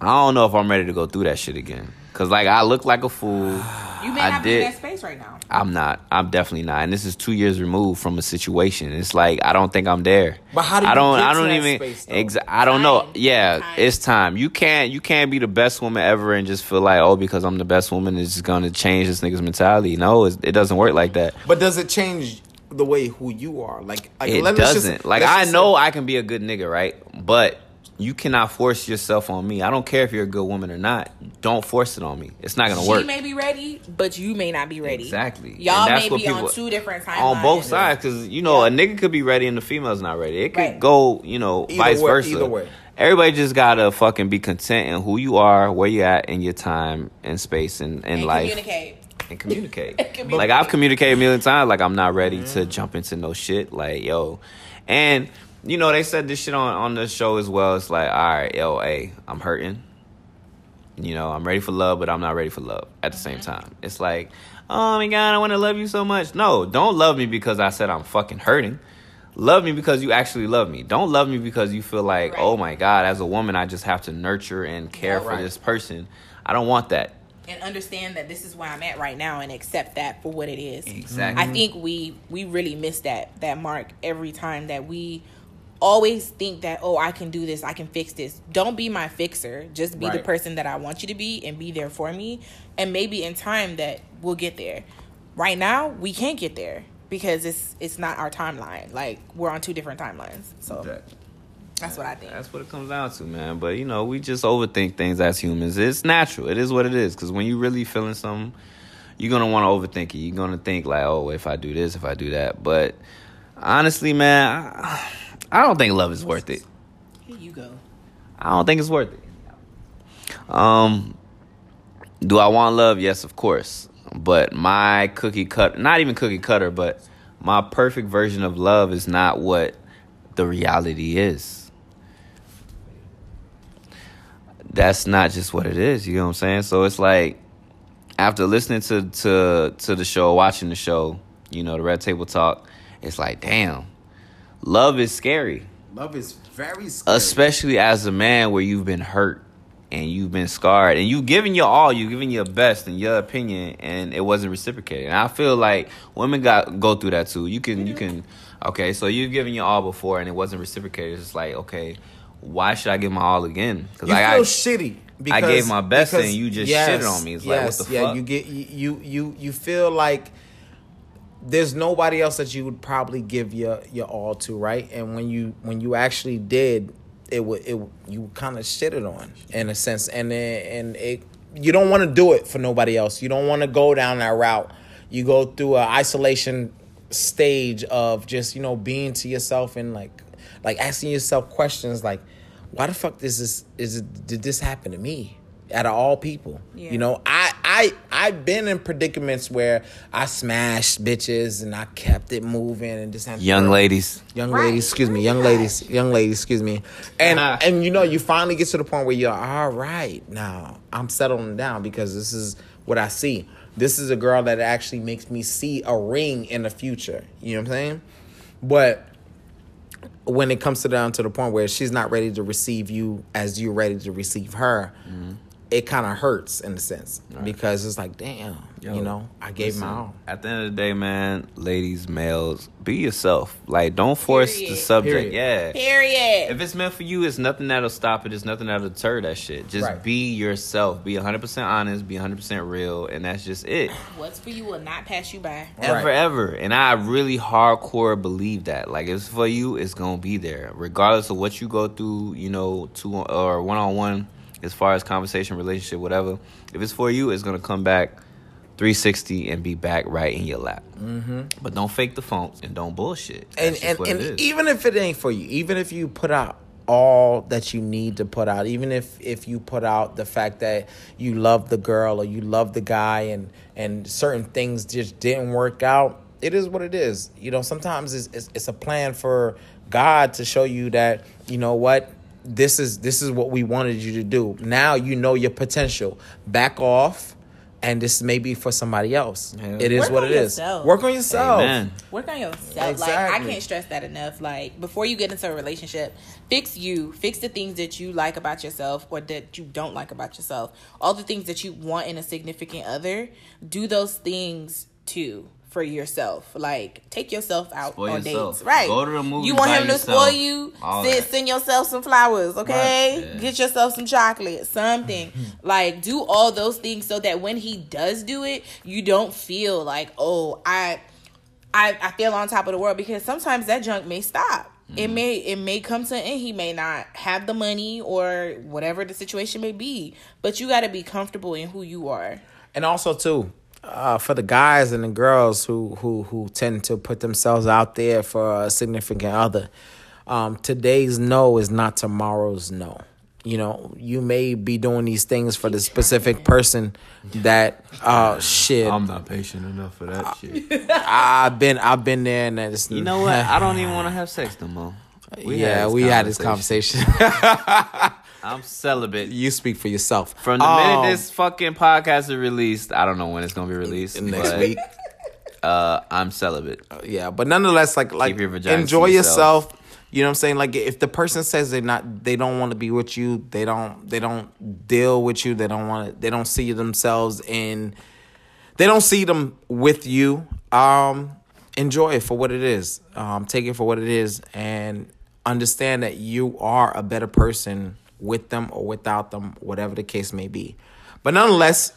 I don't know if I'm ready to go through that shit again. Cause like I look like a fool. You may I not be in that space right now. I'm not. I'm definitely not. And this is two years removed from a situation. It's like I don't think I'm there. But how do I don't. get I don't even. space. Exa- I don't know. Yeah, Time. it's time. You can't. You can't be the best woman ever and just feel like, oh, because I'm the best woman, it's just gonna change this nigga's mentality. No, it's, it doesn't work like that. But does it change the way who you are? Like, like It let- doesn't. just- like I know say- I can be a good nigga, right? But you cannot force yourself on me. I don't care if you're a good woman or not. Don't force it on me. It's not gonna She work. She may be ready, but you may not be ready. Exactly. Y'all And that's may what be on two different timelines. on both sides because you know Yeah. a nigga could be ready and the female's not ready. It could Right. go you know Either vice way- versa. either way. Everybody just gotta fucking be content in who you are, where you at in your time and space and, and And life communicate. and communicate. (laughs) Communicate. like I've communicated a million times. Like I'm not ready to jump into no shit. Like yo, and you know they said this shit on on the show as well. It's like all right, LA, I'm hurting. You know, I'm ready for love, but I'm not ready for love at the same time. It's like, oh my god, I want to love you so much. No, don't love me because I said I'm fucking hurting. Love me because you actually love me. Don't love me because you feel like, Right. oh my god, as a woman, I just have to nurture and care Yeah, for this person. I don't want that. and understand that this is where I'm at right now and accept that for what it is. Exactly. I think we we really miss that that mark every time that we always think that oh I can do this, I can fix this. Don't be my fixer. Just be the person that I want you to be and be there for me. And maybe in time that we'll get there. Right now, we can't get there because it's it's not our timeline. Like we're on two different timelines. So that's what I think. That's what it comes down to, man. But you know, we just overthink things as humans. It's natural. It is what it is. Because when you really feeling something, you're gonna want to overthink it. You're gonna think like, oh, if I do this, if I do that. But honestly, man, I, I don't think love is worth it. Here you go. I don't think it's worth it. Um, do I want love? Yes, of course. But my cookie cut, not even cookie cutter, but my perfect version of love is not what the reality is. That's not just what it is. You know what I'm saying? So it's like after listening to to to the show, watching the show, you know, the Red Table Talk, it's like, damn, love is scary love is very scary. especially as a man where you've been hurt and you've been scarred and you've given your all, you've given your best in your opinion, and it wasn't reciprocated. And I feel like women got go through that too. You can you can okay, so you've given your all before and it wasn't reciprocated. It's like okay, why should I give my all again? Because I feel got shitty. I gave my best and you just shitted on me. It's like, what the yeah, fuck? you get you you you feel like there's nobody else that you would probably give your your all to, right? And when you when you actually did, it would it you kind of shitted on in a sense, and it, and it you don't want to do it for nobody else. You don't want to go down that route. You go through a isolation stage of just you know being to yourself and like like asking yourself questions like why the fuck is this is did this happen to me out of all people Yeah. you know i i i've been in predicaments where i smashed bitches and i kept it moving and just had young ladies. young Right. ladies excuse me young ladies young ladies excuse me and Uh-huh. and you know you finally get to the point where you're all right now i'm settling down because this is what i see this is a girl that actually makes me see a ring in the future you know what i'm saying but when it comes to down to the point where she's not ready to receive you as you're ready to receive her it kind of hurts in a sense because it's like, damn, Yo, you know, I gave my all. At the end of the day, man, ladies, males, be yourself. Like, don't force the subject. Period. Yeah. Period. If it's meant for you, it's nothing that'll stop it. It's nothing that'll deter that shit. Just Right. be yourself. Be 100% honest. Be 100% real. And that's just it. What's for you will not pass you by. Ever, Right. ever. And I really hardcore believe that. Like, if it's for you, it's going to be there. Regardless of what you go through, you know, two or one on one, as far as conversation, relationship, whatever. If it's for you, it's to come back 360 and be back right in your lap. Mm-hmm. But don't fake the funk and don't bullshit. That's and and, and even if it ain't for you, even if you put out all that you need to put out, even if if you put out the fact that you love the girl or you love the guy and and certain things just didn't work out, it is what it is. You know, sometimes it's it's, it's a plan for God to show you that you know what this is this is what we wanted you to do. Now you know your potential. Back off. And this may be for somebody else. Yeah. It is Work what on it is. yourself. Work on yourself. Amen. Work on yourself. Like I can't stress that enough. Like before you get into a relationship, fix you. Fix the things that you like about yourself or that you don't like about yourself. All the things that you want in a significant other. Do those things too for yourself. Like take yourself out Spoil on yourself. dates. Right. Go to the movies You want by him to yourself. spoil you? Send, send yourself some flowers, okay? Right. Get yourself some chocolate, something. (laughs) like do all those things so that when he does do it, you don't feel like, oh, I I, I feel on top of the world because sometimes that junk may stop. It Mm-hmm. may it may come to an end. He may not have the money or whatever the situation may be. But you got to be comfortable in who you are. and also too uh, for the guys and the girls who who who tend to put themselves out there for a significant other um, today's no is not tomorrow's no you know you may be doing these things for the specific person that uh shit I'm not patient enough for that shit. (laughs) i've been i've been there and it's You know what? I don't even want to have sex no more. yeah we had this conversation (laughs) I'm celibate. you speak for yourself From the Um, minute this fucking podcast is released, I don't know when it's gonna be released. next but, week Uh, I'm celibate. yeah but nonetheless like like your enjoy yourself. yourself you know what i'm saying like if the person says they're not they don't want to be with you they don't they don't deal with you they don't want to they don't see themselves in they don't see them with you um enjoy it for what it is um take it for what it is and understand that you are a better person with them or without them whatever the case may be but nonetheless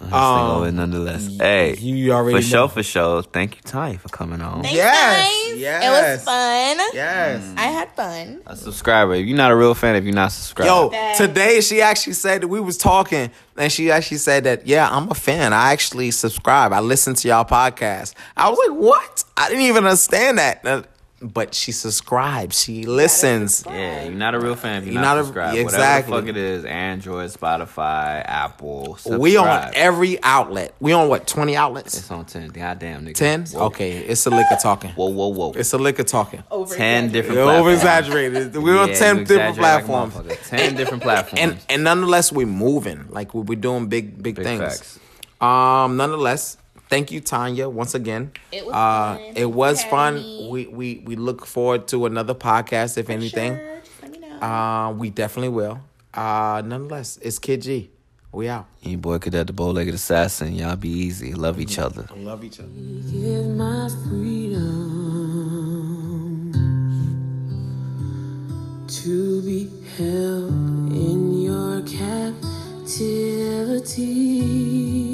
Um, nonetheless, hey, you already for sure, for sure. Thank you, Ty, for coming on. Thanks, Yes, guys. It was fun. yes I had fun. A subscriber. If you're not a real fan, if you're not subscribed, Yo, That- today she actually said that we was talking, and she actually said that yeah, I'm a fan. I actually subscribe. I listen to y'all podcast. I was like, what? I didn't even understand that. But she subscribes. She listens. yeah, you're not a real fan. If you're, You're not, not a- subscribed. exactly. Whatever the fuck it is, Android, Spotify, Apple. Subscribe. We on every outlet. We on what? Twenty outlets? It's on ten. Goddamn, nigga. Ten? Okay, it's a liquor talking. Whoa, whoa, whoa. It's a liquor talking. Over ten different. Over platforms. exaggerated. We're on Yeah, ten you different exaggerate like platforms. ten different platforms. and and nonetheless we're moving like we- we're doing big big, Big things facts. um nonetheless thank you tanya once again It was uh fun. it was Thanks for fun we we we look forward to another podcast if anything Sure, just let me know. uh we definitely will uh nonetheless it's kid g we out Your boy Cadet the Bow-Legged Assassin. Y'all be easy. Love each other. love each other Give my freedom to be held in your captivity.